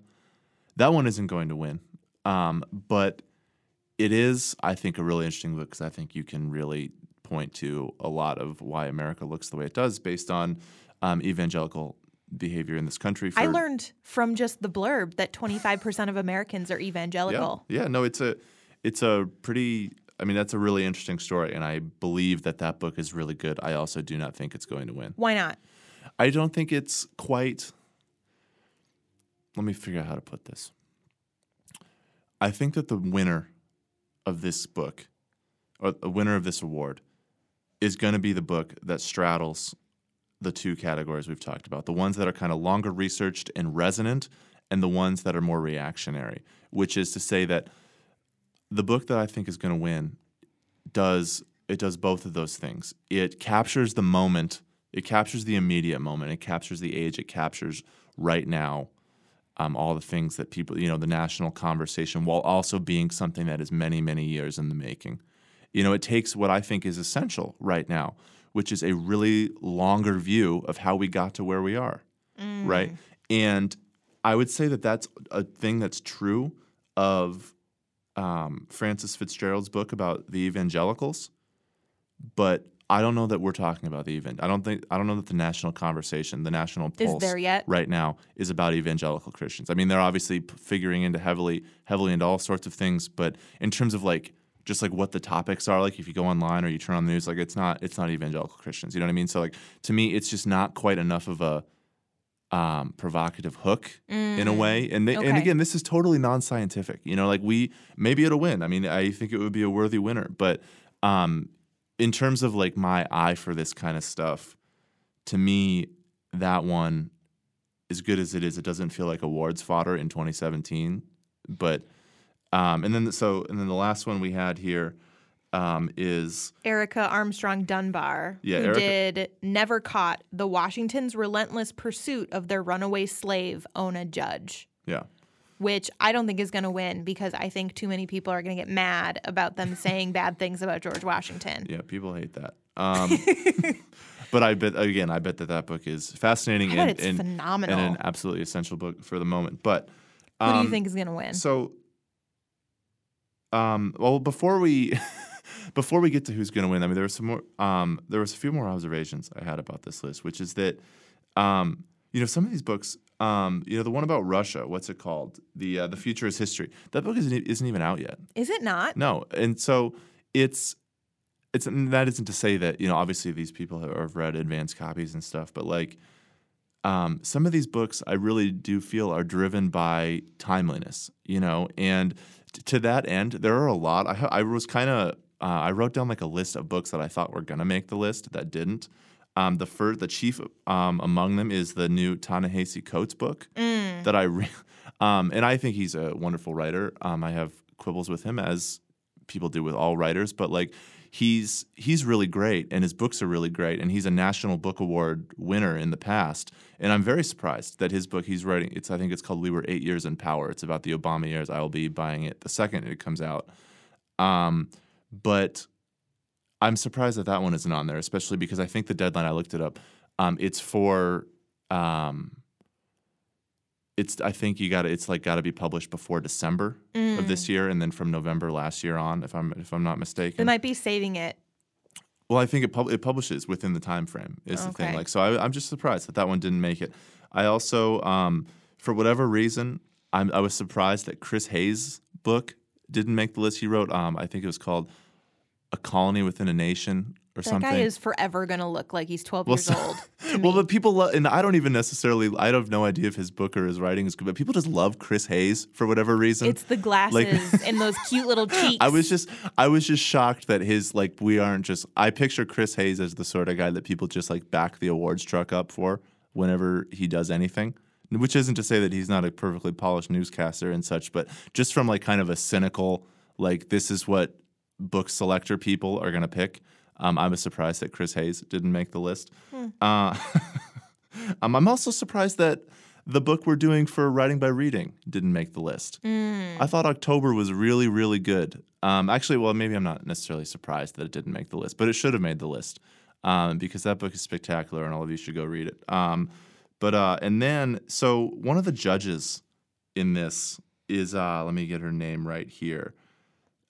That one isn't going to win, um, but it is, I think, a really interesting book because I think you can really point to a lot of why America looks the way it does based on um, evangelical behavior in this country. For, I learned from just the blurb that 25% of Americans are yeah, evangelical. yeah, no, it's a, it's a pretty. I mean, that's a really interesting story, and I believe that that book is really good. I also do not think it's going to win. Why not? I don't think it's quite. Let me figure out how to put this. I think that the winner of this book, or the winner of this award, is going to be the book that straddles the two categories we've talked about the ones that are kind of longer researched and resonant, and the ones that are more reactionary, which is to say that the book that I think is going to win does it does both of those things. It captures the moment, it captures the immediate moment, it captures the age, it captures right now um, all the things that people, you know, the national conversation, while also being something that is many, many years in the making. You know, it takes what I think is essential right now, which is a really longer view of how we got to where we are, right? And I would say that that's a thing that's true of um, Frances FitzGerald's book about the evangelicals, but I don't know that we're talking about the event. I don't think I don't know that the national conversation, the national Is pulse there yet? right now is about evangelical Christians. I mean, they're obviously figuring into heavily heavily into all sorts of things, but in terms of like just like what the topics are, like if you go online or you turn on the news, like it's not it's not evangelical Christians. You know what I mean? So like to me, it's just not quite enough of a um, provocative hook in a way. And they, and Mm. Again, this is totally non-scientific. You know, like we maybe it'll win. I mean, I think it would be a worthy winner. But um, in terms of like my eye for this kind of stuff, to me, that one, as good as it is, it doesn't feel like awards fodder in 2017. But um, and then so and then the last one we had here um, is Erica Armstrong Dunbar, Yeah, who Erica- did Never Caught, the Washington's relentless pursuit of their runaway slave, Ona Judge, yeah. which I don't think is going to win because I think too many people are going to get mad about them saying bad things about George Washington. Yeah, people hate that. Um, but I bet again, I bet that that book is fascinating and, it's and, phenomenal. and an absolutely essential book for the moment. But Who do you um, think is going to win? So, um, well, before we before we get to who's going to win, I mean, there was some more. Um, there was a few more observations I had about this list, which is that, um, you know, some of these books, um, you know, the one about Russia, what's it called? The uh, the future is history. That book isn't isn't even out yet. Is it not? No, and so it's it's and that isn't to say that you know obviously these people have, have read advanced copies and stuff, but like um, some of these books I really do feel are driven by timeliness, you know, and t- to that end, there are a lot. I, ha- I was kind of uh, I wrote down like a list of books that I thought were gonna make the list that didn't. Um, the first, the chief um, among them is the new Ta-Nehisi Coates book that I, re- um, and I think he's a wonderful writer. Um, I have quibbles with him as people do with all writers, but like he's he's really great, and his books are really great, and he's a National Book Award winner in the past. And I'm very surprised that his book he's writing. It's I think it's called "We Were Eight Years in Power." It's about the Obama years. I will be buying it the second it comes out. Um, but I'm surprised that that one isn't on there, especially because I think the deadline I looked it up. Um, it's for um, it's I think you got it's like got to be published before December of this year, and then from November last year on, if I'm if I'm not mistaken. They might be saving it. Well, I think it pub- it publishes within the time frame is the thing. Like, so I, I'm just surprised that that one didn't make it. I also, um, for whatever reason, I'm, I was surprised that Chris Hayes' book didn't make the list. He wrote, um, I think it was called "A Colony Within a Nation" or That something. That guy is forever going to look like he's 12 Well, years so- old. Well, but people love, and I don't even necessarily, I have no idea if his book or his writing is good, but people just love Chris Hayes for whatever reason. It's the glasses and those cute little cheeks. I was just I was just shocked that his like we aren't just I picture Chris Hayes as the sort of guy that people just like back the awards truck up for whenever he does anything. Which isn't to say that he's not a perfectly polished newscaster and such, but just from like kind of a cynical like this is what book selector people are gonna pick. Um, I was surprised that Chris Hayes didn't make the list. Uh, um, I'm also surprised that the book we're doing for writing by reading didn't make the list. I thought October was really, really good. Um, actually, well, maybe I'm not necessarily surprised that it didn't make the list, but it should have made the list um, because that book is spectacular and all of you should go read it. Um, but uh, and then so one of the judges in this is uh, let me get her name right here,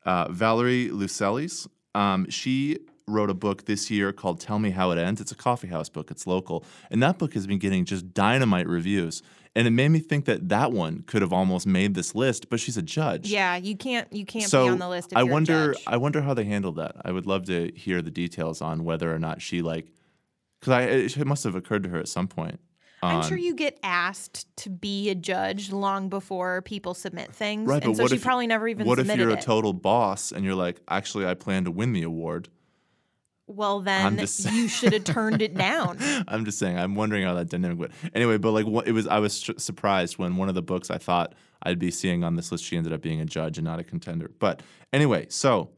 uh, Valeria Luiselli. Um, she wrote a book this year called Tell Me How It Ends. It's a coffee house book. It's local, and that book has been getting just dynamite reviews. And it made me think that that one could have almost made this list, but she's a judge. yeah, you can't you can't so be on the list. If I you're a wonder. judge. I wonder how they handled that. I would love to hear the details on whether or not she like, because I it must have occurred to her at some point. I'm sure you get asked to be a judge long before people submit things, Right, and but so what she if- probably never even What if you're a total boss and you're like, actually, I plan to win the award? well, then you should have turned it down. I'm just saying. I'm wondering how that dynamic went. Anyway, but like, what it was, I was sh- surprised when one of the books I thought I'd be seeing on this list, she ended up being a judge and not a contender. But anyway, so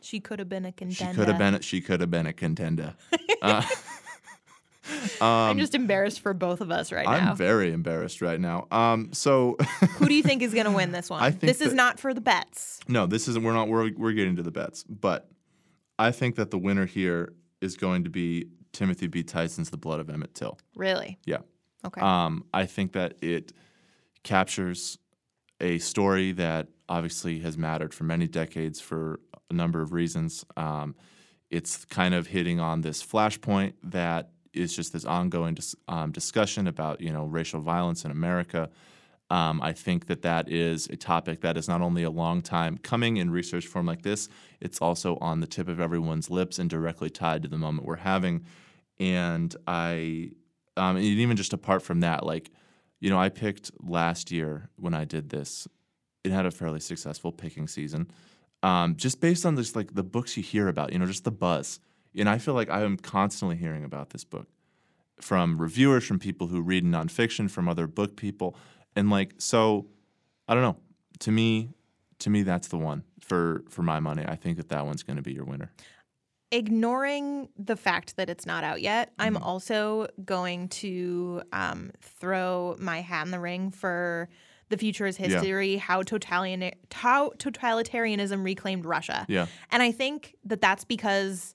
She could have been a contender. she could have been, she could have been a contender. Uh, I'm just embarrassed for both of us right now. I'm very embarrassed right now. Um, so Who do you think is going to win this one? I think this is not for the bets. no, this isn't. We're not. We're we're getting to the bets, but I think that the winner here is going to be Timothy B. Tyson's "The Blood of Emmett Till." Really? Yeah. Okay. Um, I think that it captures a story that obviously has mattered for many decades for a number of reasons. Um, it's kind of hitting on this flashpoint that is just this ongoing dis- um, discussion about you know racial violence in America. Um, I think that that is a topic that is not only a long time coming in research form like this, it's also on the tip of everyone's lips and directly tied to the moment we're having. And I, um, and even just apart from that, like, you know, I picked last year when I did this, it had a fairly successful picking season, um, just based on just like the books you hear about, you know, just the buzz. And I feel like I am constantly hearing about this book from reviewers, from people who read nonfiction, from other book people, and like so, I don't know. To me, to me, that's the one for for my money. I think that that one's going to be your winner. Ignoring the fact that it's not out yet, I'm Mm-hmm. also going to um, throw my hat in the ring for the future is history, how, totalitarian, how totalitarianism reclaimed Russia. Yeah, And I think that that's because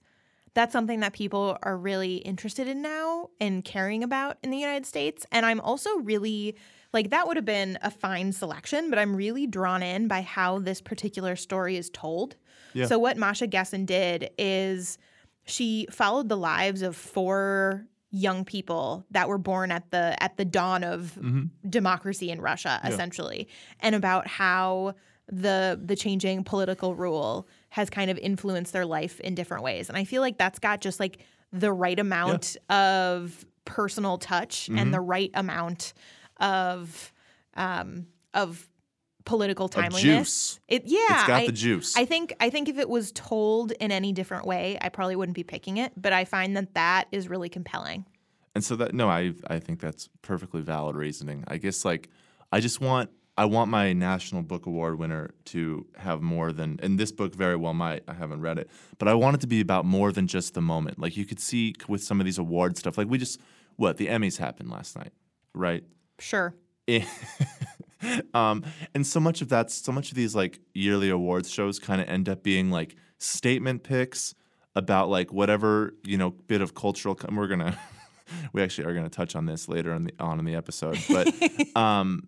that's something that people are really interested in now and caring about in the United States. And I'm also really like that would have been a fine selection, but I'm really drawn in by how this particular story is told. Yeah. So what Masha Gessen did is she followed the lives of four young people that were born at the at the dawn of mm-hmm. democracy in Russia essentially and about how the the changing political rule has kind of influenced their life in different ways and I feel like that's got just like the right amount of personal touch and the right amount of um of political timeliness juice. it yeah it's got I- the juice. I think I think if it was told in any different way, I probably wouldn't be picking it. But I find that that is really compelling. And so that no, I I think that's perfectly valid reasoning. I guess like I just want I want my National Book Award winner to have more than and this book very well might. I haven't read it, but I want it to be about more than just the moment. Like you could see with some of these award stuff, like we just what the Emmys happened last night, right? Sure. um, and so much of that, so much of these like yearly awards shows kind of end up being like statement picks about like whatever you know bit of cultural. We're gonna we actually are gonna touch on this later on, the, on in the episode, but um,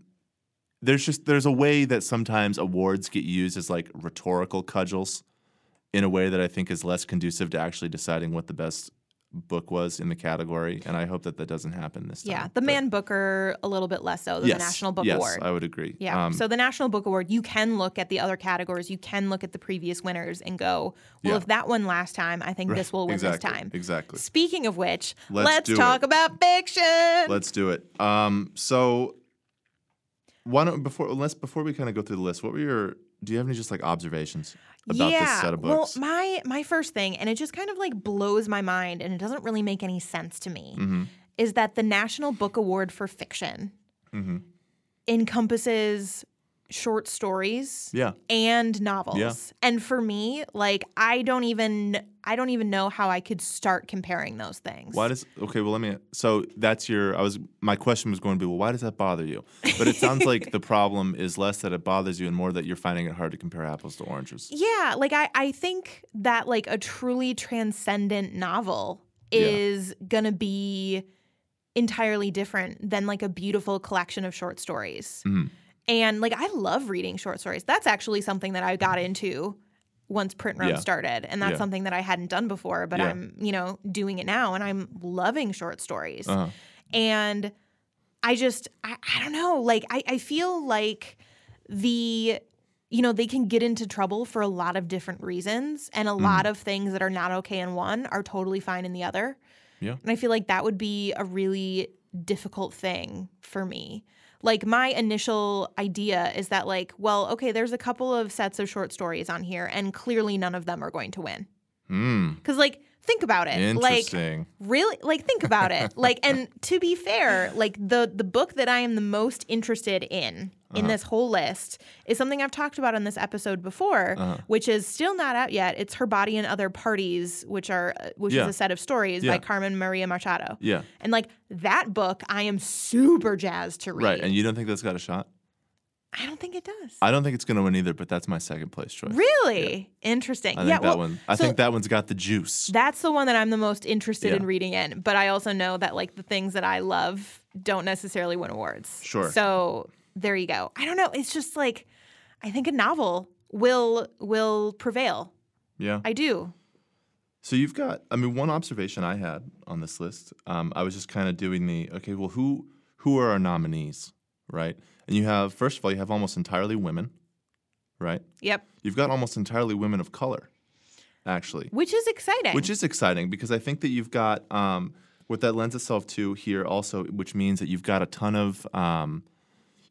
there's just there's a way that sometimes awards get used as like rhetorical cudgels in a way that I think is less conducive to actually deciding what the best book was in the category, and I hope that that doesn't happen this time. Yeah, the But- Man Booker a little bit less so than yes, the National Book yes, Award. I would agree. Yeah. Um, so the National Book Award, you can look at the other categories, you can look at the previous winners and go, well, Yeah. if that won last time, I think this will win exactly, this time. Exactly. Speaking of which, Let's let's, talk it. about fiction. Let's do it. Um, so why don't before let's before we kind of go through the list, what were your do you have any just like observations about yeah. this set of books? Well, my my first thing, and it just kind of like blows my mind, and it doesn't really make any sense to me, Mhm. is that the National Book Award for fiction Mhm. encompasses short stories Yeah. and novels. And for me, like I don't even I don't even know how I could start comparing those things. Why does okay? Well, let me. So that's your. I was. My question was going to be, well, why does that bother you? But it sounds like the problem is less that it bothers you and more that you're finding it hard to compare apples to oranges. Yeah, like I, I think that like a truly transcendent novel Yeah. is gonna be entirely different than like a beautiful collection of short stories. Mhm. And like I love reading short stories. That's actually something that I got into once print run Yeah. started. And that's Yeah. something that I hadn't done before, but Yeah. I'm, you know, doing it now and I'm loving short stories. Uh-huh. And I just, I, I don't know, like, I, I feel like the, you know, they can get into trouble for a lot of different reasons. And a lot of things that are not okay in one are totally fine in the other. Yeah. And I feel like that would be a really difficult thing for me. Like, my initial idea is that, like, well, okay, there's a couple of sets of short stories on here, and clearly none of them are going to win. Hmm. Because, like, think about it. Like, really like think about it like and to be fair like the the book that i am the most interested in in Uh-huh. this whole list is something i've talked about on this episode before Uh-huh. which is still not out yet it's her body and other parties which are uh, which Yeah. is a set of stories Yeah. by carmen maria machado yeah. and like that book i am super jazzed to read Right. And you don't think that's got a shot? i don't think it does I don't think it's going to win either, but that's my second place choice. really interesting I think yeah that well one. I so- think that one's got the juice. That's the one that I'm the most interested in reading in. But I also know that like the things that I love don't necessarily win awards. Sure. So there you go. I don't know. It's just like I think a novel will will prevail. yeah. I do. So you've got, I mean, one observation I had on this list, um, I was just kind of doing the, okay, well, who who are our nominees, right? And you have, first of all, you have almost entirely women, right? Yep. You've got almost entirely women of color, actually, Which is exciting. which is exciting because I think that you've got um, what that lends itself to here also, which means that you've got a ton of, um,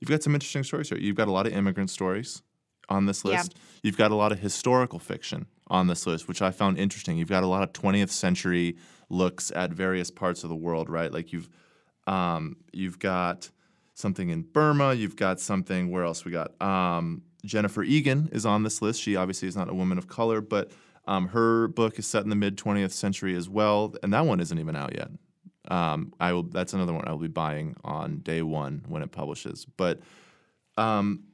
you've got some interesting stories here. You've got a lot of immigrant stories on this Yeah. list. You've got a lot of historical fiction on this list, which I found interesting. You've got a lot of 20th century looks at various parts of the world, right? Like you've um, you've got something in Burma. You've got something. Where else we got? Um, Jennifer Egan is on this list. She obviously is not a woman of color, but um, her book is set in the mid 20th century as well, and that one isn't even out yet. Um, I will. That's another one I will be buying on day one when it publishes. But um,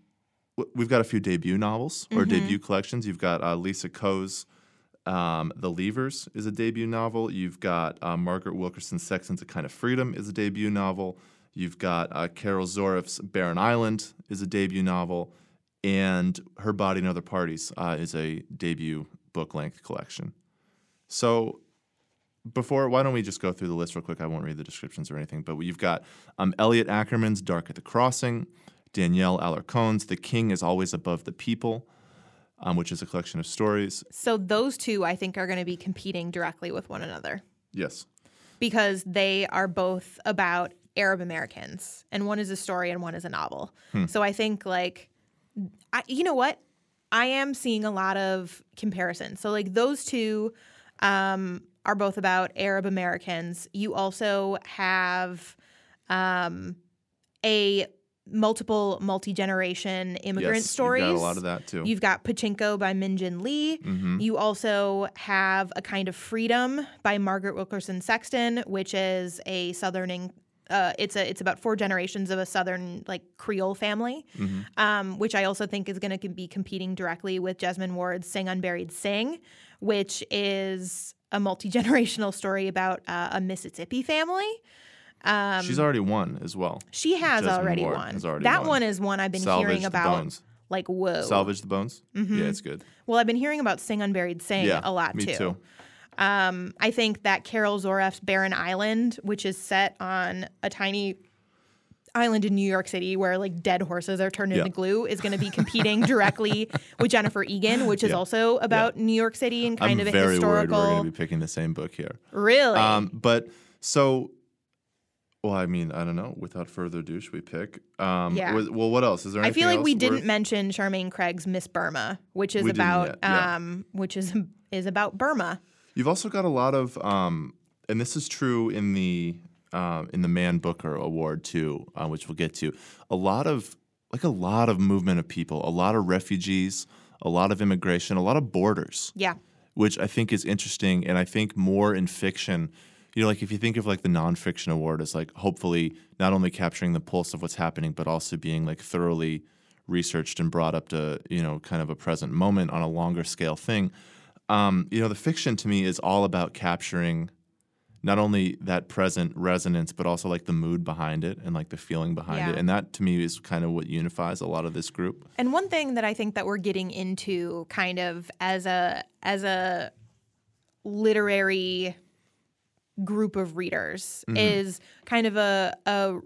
w- we've got a few debut novels or debut collections. You've got uh, Lisa Ko's um, The Leavers" is a debut novel. You've got uh, Margaret Wilkerson's Sexton's A Kind of Freedom is a debut novel. You've got uh, Carol Zoref's Barren Island is a debut novel. And Her Body and Other Parties uh, is a debut book length collection. So before, why don't we just go through the list real quick? I won't read the descriptions or anything, but you've got um, Elliot Ackerman's Dark at the Crossing, Danielle Alarcon's The King is Always Above the People, um, which is a collection of stories. so those two I think are going to be competing directly with one another Yes. because they are both about Arab Americans and one is a story and one is a novel. Hmm. So I think like I, you know what? I am seeing a lot of comparisons. So like those two um, are both about Arab Americans. You also have um, a multiple multi generation immigrant yes, stories. You've got a lot of that too. You've got Pachinko by Min Jin Lee. Mhm. You also have A Kind of Freedom by Margaret Wilkerson Sexton, which is a southerning. Uh, it's a it's about four generations of a southern like Creole family, Mhm. um, which I also think is going to be competing directly with Jesmyn Ward's Sing Unburied Sing, which is a multi generational story about uh, a Mississippi family. Um, She's already won as well. she has Jesmyn already Ward won. has already that won. one is one I've been Salvage hearing the about. bones. Like whoa. Salvage the bones. Mhm. Yeah, it's good. Well, I've been hearing about Sing Unburied Sing yeah, a lot me too. Um, I think that Carol Zoref's Barren Island, which is set on a tiny island in New York City where like dead horses are turned Yeah. into glue, is going to be competing directly with Jennifer Egan, which is Yeah. also about New York City and kind I'm of a very worried historical. we're going to be picking the same book here. really? Um, but so, well, I mean, I don't know. Without further ado, should we pick? Um, Yeah. was- well, what else is there? I feel like we didn't worth- mention Charmaine Craig's Miss Burma, which is We about um, which is is about Burma. You've also got a lot of, um, and this is true in the um, in the Man Booker Award too, uh, which we'll get to. A lot of like a lot of movement of people, a lot of refugees, a lot of immigration, a lot of borders. Yeah. which I think is interesting, and I think more in fiction. You know, like if you think of like the nonfiction award as like hopefully not only capturing the pulse of what's happening, but also being like thoroughly researched and brought up to you know kind of a present moment on a longer scale thing. Um, you know, the fiction to me is all about capturing not only that present resonance, but also like the mood behind it and like the feeling behind Yeah. it, and that to me is kind of what unifies a lot of this group. And one thing that I think that we're getting into kind of as a as a literary group of readers Mm-hmm. is kind of a a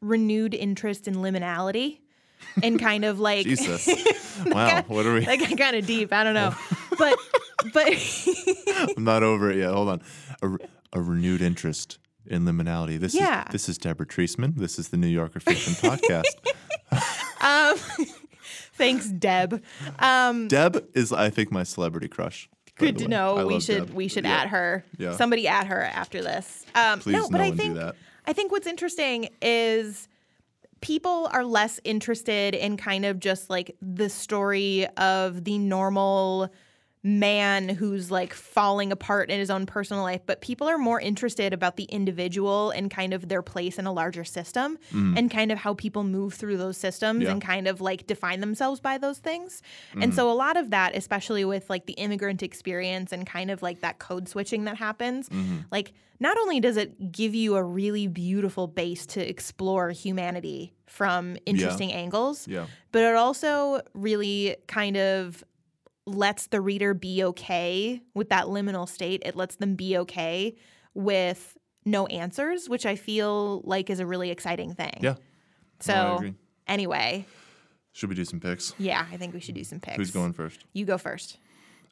renewed interest in liminality and kind of like Jesus, wow, what are we? that got kind of deep. I don't know. But but I'm not over it yet. Hold on. A, a renewed interest in liminality. This Yeah. is this is Deborah Treisman. This is the New Yorker Fiction Podcast. um thanks Deb. Um Deb is, I think, my celebrity crush. good to know. We should Deb. we should Yeah. add her. Yeah. Somebody add her after this. Um Please, no, but no I think that. I think what's interesting is people are less interested in kind of just like the story of the normal man who's like falling apart in his own personal life, but people are more interested about the individual and kind of their place in a larger system and kind of how people move through those systems Mm. Yeah. and kind of like define themselves by those things. Mm. And so a lot of that, especially with like the immigrant experience and kind of like that code switching that happens, Mm-hmm. like not only does it give you a really beautiful base to explore humanity from interesting angles, Yeah. but it also really kind of lets the reader be okay with that liminal state. It lets them be okay with no answers, which I feel like is a really exciting thing. Yeah. So, No, anyway, Should we do some picks? yeah, I think we should do some picks. Who's going first? You go first.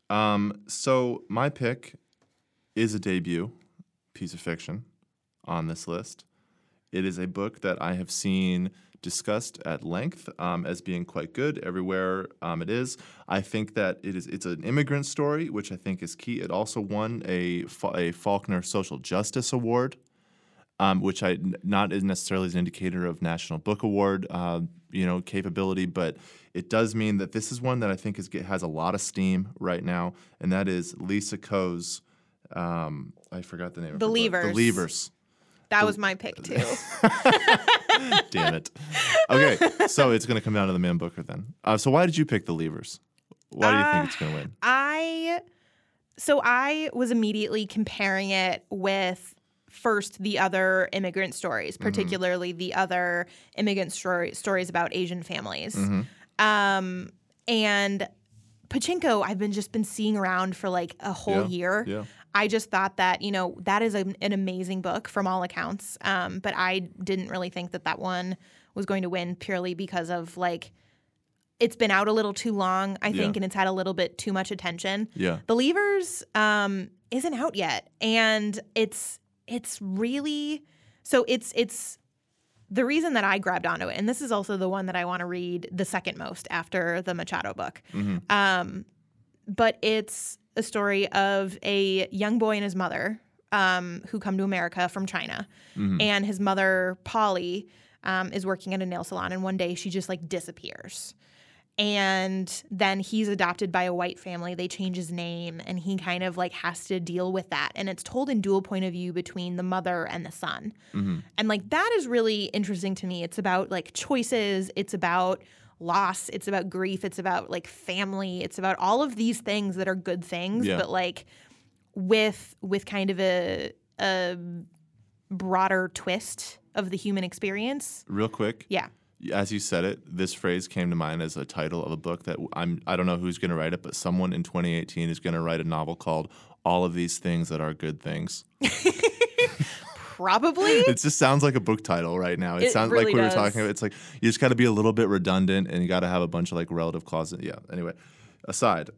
Um, so my pick is a debut piece of fiction on this list. It is a book that I have seen discussed at length um, as being quite good everywhere um, it is. I think that it is it's an immigrant story, which I think is key. It also won a a Faulkner Social Justice Award, um, which I not necessarily as an indicator of National Book Award, uh, you know, capability, but it does mean that this is one that I think is has a lot of steam right now, and that is Lisa Ko's. Um, I forgot the name. of her book. Believers. Believers. That was my pick too. Damn it. Okay, so it's going to come down to the Man Booker then. Uh, so why did you pick the Leavers? Why do you think it's going to win? I so I was immediately comparing it with first the other immigrant stories, particularly the other immigrant story, stories about Asian families. Um, and Pachinko, I've been just been seeing around for like a whole Yeah, year. yeah. I just thought that you know that is an, an amazing book from all accounts, um, but I didn't really think that that one was going to win purely because of like it's been out a little too long, I think, Yeah. and it's had a little bit too much attention. Yeah. Believers um, isn't out yet, and it's it's really so it's it's the reason that I grabbed onto it, and this is also the one that I want to read the second most after the Machado book. Um, but it's a story of a young boy and his mother um, who come to America from China, and his mother Polly um, is working at a nail salon, and one day she just like disappears. And then he's adopted by a white family. They change his name, and he kind of like has to deal with that. And it's told in dual point of view between the mother and the son. And like that is really interesting to me. It's about like choices. It's about loss, it's about grief, it's about like family, it's about all of these things that are good things, Yeah. but like with with kind of a a broader twist of the human experience. Real quick, Yeah. as you said it, this phrase came to mind as a title of a book that I'm. I don't know who's going to write it, but someone in 2018 is going to write a novel called "All of These Things That Are Good Things." Probably. It just sounds like a book title right now. It, It sounds really like we were talking about. It's like you just got to be a little bit redundant, and you got to have a bunch of like relative clauses. Yeah. Anyway, aside.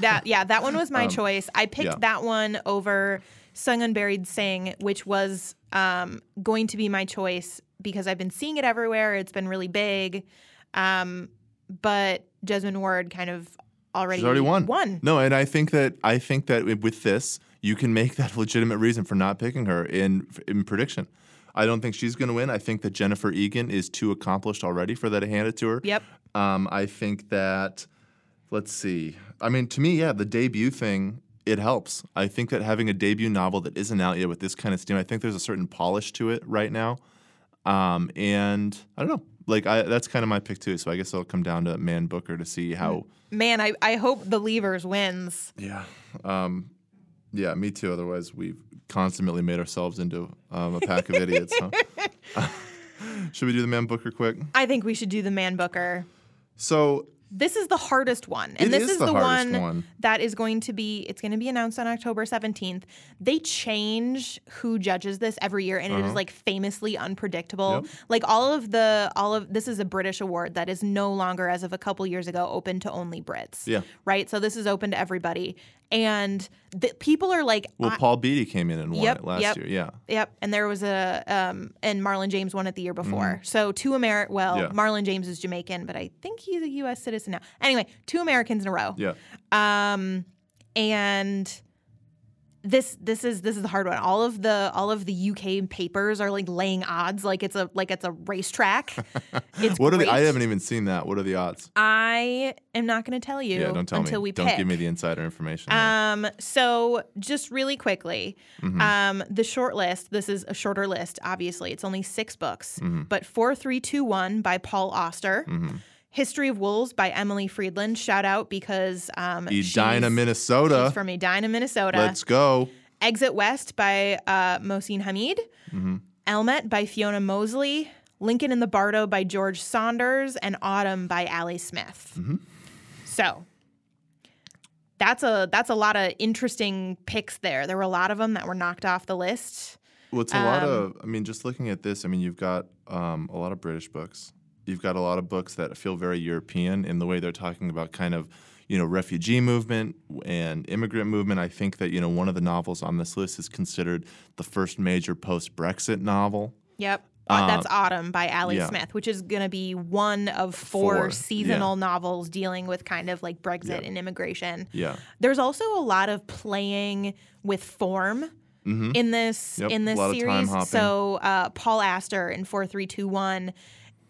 that yeah, that one was my choice. I picked Um, yeah. that one over Sung Unburied Sing, which was um, going to be my choice because I've been seeing it everywhere. It's been really big, um, but Jesmyn Ward kind of already She's already won. Won. No, and I think that I think that with this, you can make that legitimate reason for not picking her in in prediction. I don't think she's going to win. I think that Jennifer Egan is too accomplished already for that to hand it to her. Yep. Um, I think that, let's see. I mean, to me, yeah, the debut thing, it helps. I think that having a debut novel that isn't out yet with this kind of steam, I think there's a certain polish to it right now. Um, and I don't know. Like, I, that's kind of my pick, too. So I guess it'll come down to Man Booker to see how. Man, I, I hope the Leavers wins. Yeah. Um, yeah, me too. Otherwise, we've constantly made ourselves into um, a pack of idiots. Huh? Should we do the Man Booker quick? I think we should do the Man Booker. So This is the hardest one. And this is is the the, one, one. that is going to be it's going to be announced on October 17th. They change who judges this every year and it is like famously unpredictable. Uh-huh. Yep. Like all of the all of this is a British award that is no longer as of a couple years ago open to only Brits. Yeah. Right? So this is open to everybody. And the, people are like Well, Paul Beatty came in and won Yep, it last yep. year. Yeah. Yep, and there was a um, and Marlon James won it the year before. So two Amer well, Mm-hmm. Yeah. Marlon James is Jamaican, but I think he's a U.S. citizen now. Anyway, two Americans in a row. Yeah. Um, and this this is this is the hard one. All of the all of the UK papers are like laying odds like it's a like it's a racetrack. It's What are the? I haven't even seen that. What are the odds? I am not going to tell you yeah, don't tell until me. we don't pick. give me the insider information. Um, so just really quickly, Mm-hmm. um, the short list. This is a shorter list. Obviously, it's only six books, Mm-hmm. but four, three, two, one by Paul Auster. History of Wolves by Emily Fridlund. Shout out because um, Edina, she's, Minnesota. she's from Edina, Minnesota. Let's go. Exit West by uh, Mohsin Hamid. Mm-hmm. Elmet by Fiona Mozley. Lincoln in the Bardo by George Saunders. And Autumn by Ali Smith. Mm-hmm. So that's a that's a lot of interesting picks there. There were a lot of them that were knocked off the list. Well, it's a lot Um, of. I mean, just looking at this, I mean, you've got um, a lot of British books. You've got a lot of books that feel very European in the way they're talking about kind of, you know, refugee movement and immigrant movement. I think that you know one of the novels on this list is considered the first major post-Brexit novel. Yep. Uh, that's Autumn by Ali yeah. Smith, which is going to be one of four, Four, seasonal novels dealing with kind of like Brexit Yeah. and immigration. Yeah. There's also a lot of playing with form in this Yep, in this lot of time series. So uh, Paul Auster in four three two one.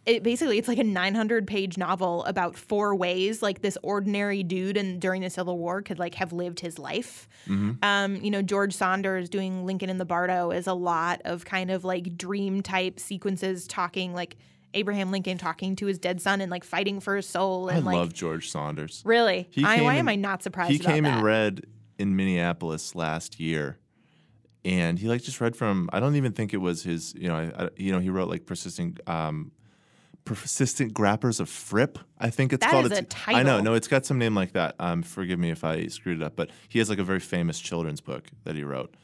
It basically it's like a 900 page novel about four ways like this ordinary dude and during the Civil War could like have lived his life. Mm-hmm. Um, you know, George Saunders doing Lincoln in the Bardo is a lot of kind of like dream type sequences talking like Abraham Lincoln talking to his dead son and like fighting for his soul I and like love George Saunders. really. I, why in- am I not surprised He came that? and read in Minneapolis last year, and he like just read from. I don't even think it was his. You know, I, I, you know, he wrote like persistent. Um, Persistent Gappers of Frip, I think it's That called. is a It's- I know, no, it's got some name like that. Um, forgive me if I screwed it up, but he has like a very famous children's book that he wrote,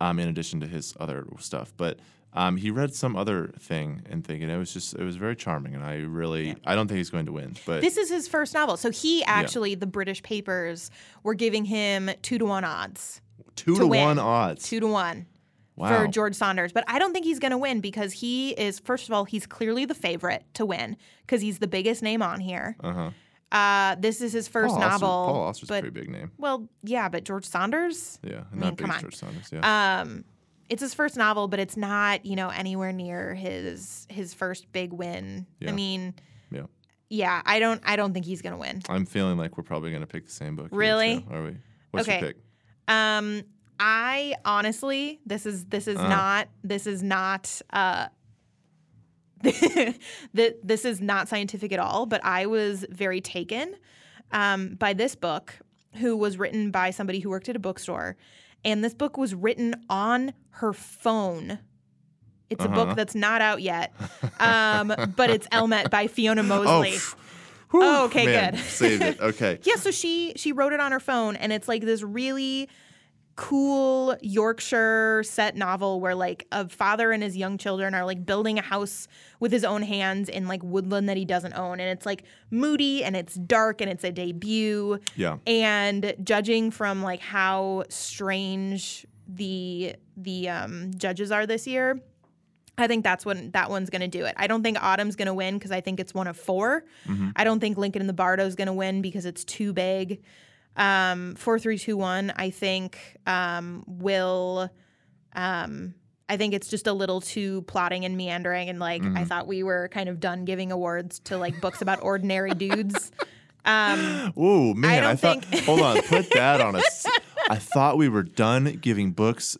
um, in addition to his other stuff. But um, he read some other thing and thinking it was just it was very charming, and I really I don't think he's going to win, but This is his first novel. So he actually, the British papers were giving him two to one odds. two to to one odds. Two to one. Wow. For George Saunders. But I don't think he's going to win because he is, first of all, he's clearly the favorite to win because he's the biggest name on here. Uh-huh. Uh, this is his first Paul Auster- novel. Paul Auster's but, a pretty big name. Well, yeah, but George Saunders? Yeah, mean, not big come on. George Saunders. Yeah. Um, it's his first novel, but it's not, you know, anywhere near his his first big win. Yeah. I mean, yeah. yeah, I don't I don't think he's gonna win. I'm feeling like we're probably going to pick the same book. here, Really? Are we? What's Okay. your pick? Um, I honestly, this is this is Uh. not this is not uh that this is not scientific at all, but I was very taken um, by this book, who was written by somebody who worked at a bookstore, and this book was written on her phone. It's a Uh-huh. book that's not out yet, um, but it's Elmet by Fiona Mozley. phew. Oh, okay, Man, good. saved it. Okay. Yeah, so she she wrote it on her phone, and it's like this really cool Yorkshire set novel where like a father and his young children are like building a house with his own hands in like woodland that he doesn't own, and it's like moody and it's dark and it's a debut. Yeah. And judging from like how strange the the um, judges are this year, I think that's when that one's going to do it. I don't think Autumn's going to win because I think it's one of 4 I don't think Lincoln and the Bardo is going to win because it's too big. Um, four, three, two, one. I think um, will. Um, I think it's just a little too plotting and meandering, and like I thought we were kind of done giving awards to like books about ordinary dudes. Um, Ooh, man, I, don't thought. think- hold on, put that on us. I thought we were done giving books,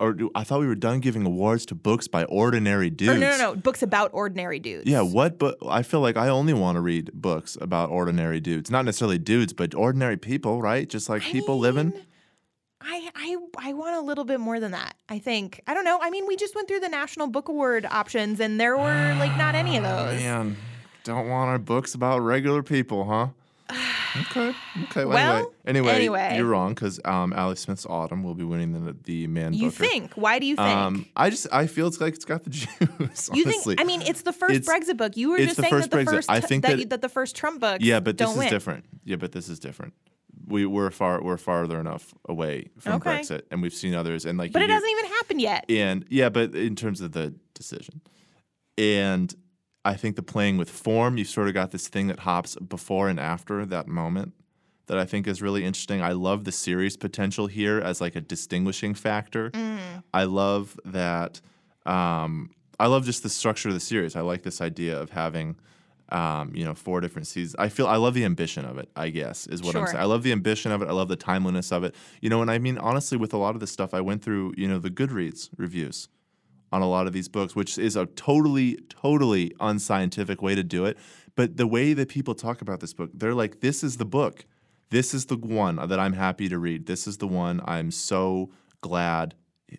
or do- I thought we were done giving awards to books by ordinary dudes. or no, no, no, books about ordinary dudes. Yeah, what? But I feel like I only want to read books about ordinary dudes, not necessarily dudes, but ordinary people, right? Just like people living. I I I want a little bit more than that. I think. I don't know. I mean, we just went through the National Book Award options and there were like not any of those. Man, don't want our books about regular people, huh? Okay. Okay. Well, anyway, anyway, anyway. you're wrong because um, Ali Smith's Autumn will be winning the the Man You Booker. think? Why do you think? Um, I just I feel it's like it's got the juice. you honestly. think? I mean, it's the first It's- Brexit book. You were just saying that the Brexit. first I think that, that- you, that the first Trump book. yeah, but this is win. different. Yeah, but this is different. We we're far we're farther enough away from Okay. Brexit, and we've seen others, and like But it do- hasn't even happened yet. And yeah, but in terms of the decision, and I think the playing with form, you've sort of got this thing that hops before and after that moment that I think is really interesting. I love the series potential here as like a distinguishing factor. I love that. Um, I love just the structure of the series. I like this idea of having. Um, you know, four different seasons. I feel I love the ambition of it. I guess is what I'm saying. I love the ambition of it. I love the timeliness of it. You know, and I mean honestly, with a lot of this stuff, I went through. You know, the Goodreads reviews on a lot of these books, which is a totally, totally unscientific way to do it. But the way that people talk about this book, they're like, this is the book. This is the one that I'm happy to read. This is the one I'm so glad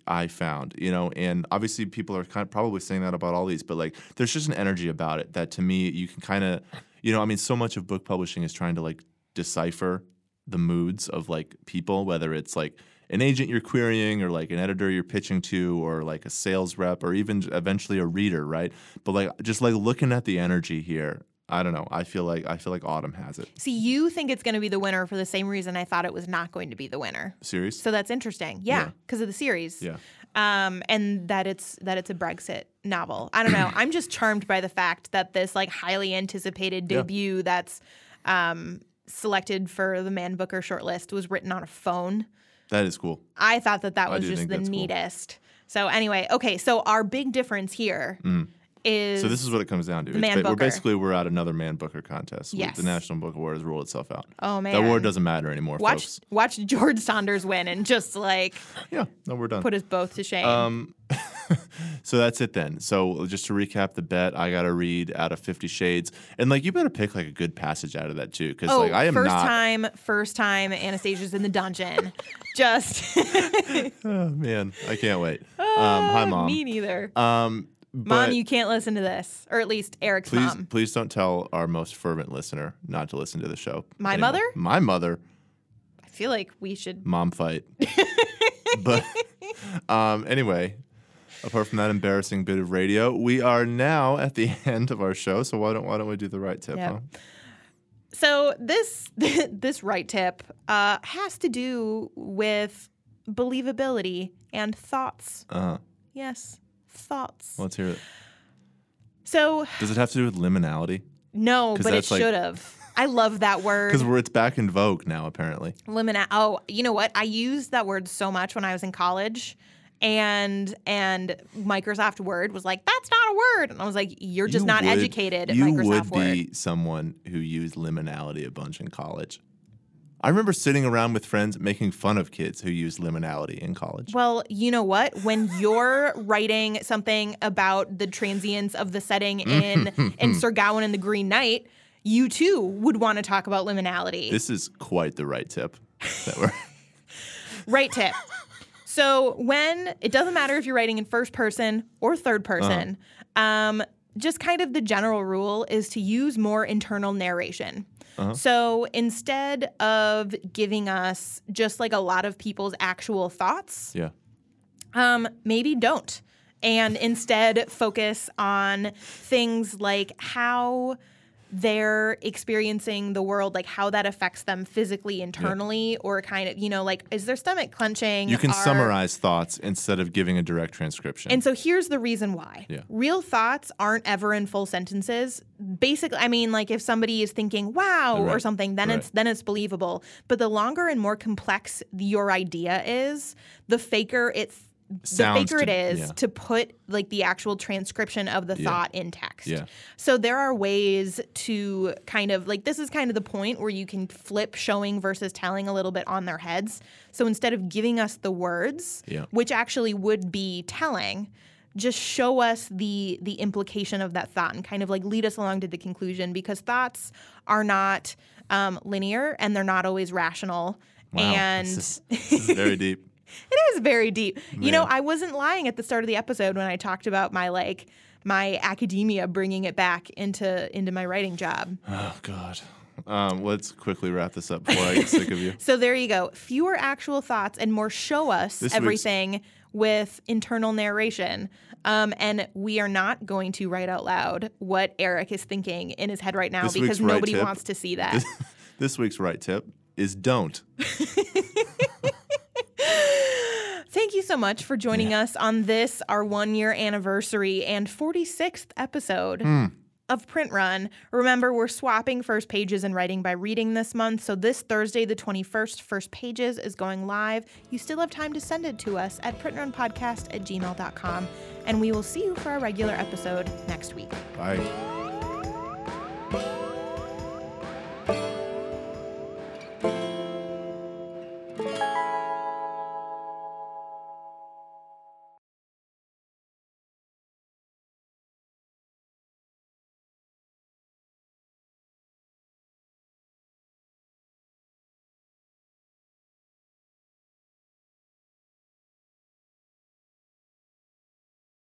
I found, you know, and obviously people are kind of probably saying that about all these, but like there's just an energy about it that to me you can kind of, you know, I mean, so much of book publishing is trying to like decipher the moods of like people, whether it's like an agent you're querying or like an editor you're pitching to or like a sales rep or even eventually a reader, right? But like just like looking at the energy here, I don't know. I feel like I feel like Autumn has it. See, you think it's going to be the winner for the same reason I thought it was not going to be the winner. Series. So that's interesting. Yeah, Yeah. because of the series. Yeah. Um, and that it's that it's a Brexit novel. I don't know. I'm just charmed by the fact that this like highly anticipated Yeah. debut that's um, selected for the Man Booker shortlist was written on a phone. That is cool. I thought that that I was just the that's cool. neatest. So anyway, okay. So our big difference here mm. Is. So this is what it comes down to. Man ba- we're basically we're at another Man Booker contest. Yes. The National Book Award has ruled itself out. oh man, That award doesn't matter anymore, watch folks. watch George Saunders win and just like Yeah, no, we're done. put us both to shame. Um, so that's it then. So just to recap the bet, I got to read out of Fifty Shades, and like you better pick like a good passage out of that too, because oh, like I am first not. time, first time Anastasia's in the dungeon. just Oh, man, I can't wait. um, hi, mom. me neither. Um, Mom, you can't listen to this, or at least Erik's please, mom. please don't tell our most fervent listener not to listen to the show. My anymore. mother? My mother. I feel like we should. mom fight. but um, anyway, apart from that embarrassing bit of radio, we are now at the end of our show. So why don't why don't we do the right tip? Yep. Huh? So this this right tip uh, has to do with believability and thoughts. Uh-huh. Yes, thoughts. Let's hear it. So Does it have to do with liminality? No, but it should have. I love that word. Because it's back in vogue now, apparently. Limina. Oh, you know what? I used that word so much when I was in college. And and Microsoft Word was like, that's not a word. And I was like, you're just You not would- educated at You Microsoft would Word. be someone who used liminality a bunch in college. I remember sitting around with friends making fun of kids who used liminality in college. Well, you know what? When you're writing something about the transience of the setting in in Sir Gawain and the Green Knight, you too would want to talk about liminality. This is quite the right tip that we're right tip. So when it doesn't matter if you're writing in first person or third person, um, just kind of the general rule is to use more internal narration. So instead of giving us just like a lot of people's actual thoughts, yeah. um, maybe don't. And instead focus on things like how they're experiencing the world, like how that affects them physically, internally, or kind of, you know, like is their stomach clenching? You can Are- summarize thoughts instead of giving a direct transcription. And so here's the reason why. Yeah. Real thoughts aren't ever in full sentences. Basically, I mean like if somebody is thinking wow or something, then Right. it's then it's believable. But the longer and more complex your idea is, the faker it's the Sounds faker it to- is yeah. to put like the actual transcription of the Yeah. thought in text. Yeah. So there are ways to kind of like this is kind of the point where you can flip showing versus telling a little bit on their heads. So instead of giving us the words, Yeah. which actually would be telling, just show us the the implication of that thought and kind of like lead us along to the conclusion because thoughts are not um, linear and they're not always rational. Wow, and this is, this is very deep. It is very deep. You know, I wasn't lying at the start of the episode when I talked about my like my academia bringing it back into into my writing job. Oh God. Um, let's quickly wrap this up before I get sick of you. So there you go. Fewer actual thoughts and more show us This everything with internal narration. Um, and we are not going to write out loud what Erik is thinking in his head right now This because right nobody tip- wants to see that. This, this week's right tip is don't. Thank you so much for joining us on this, our one year anniversary and 46th episode Hmm. of Print Run. Remember, we're swapping first pages and writing by reading this month. So this Thursday, the 21st, first pages is going live. You still have time to send it to us at printrunpodcast at gmail.com. And we will see you for our regular episode next week. Bye.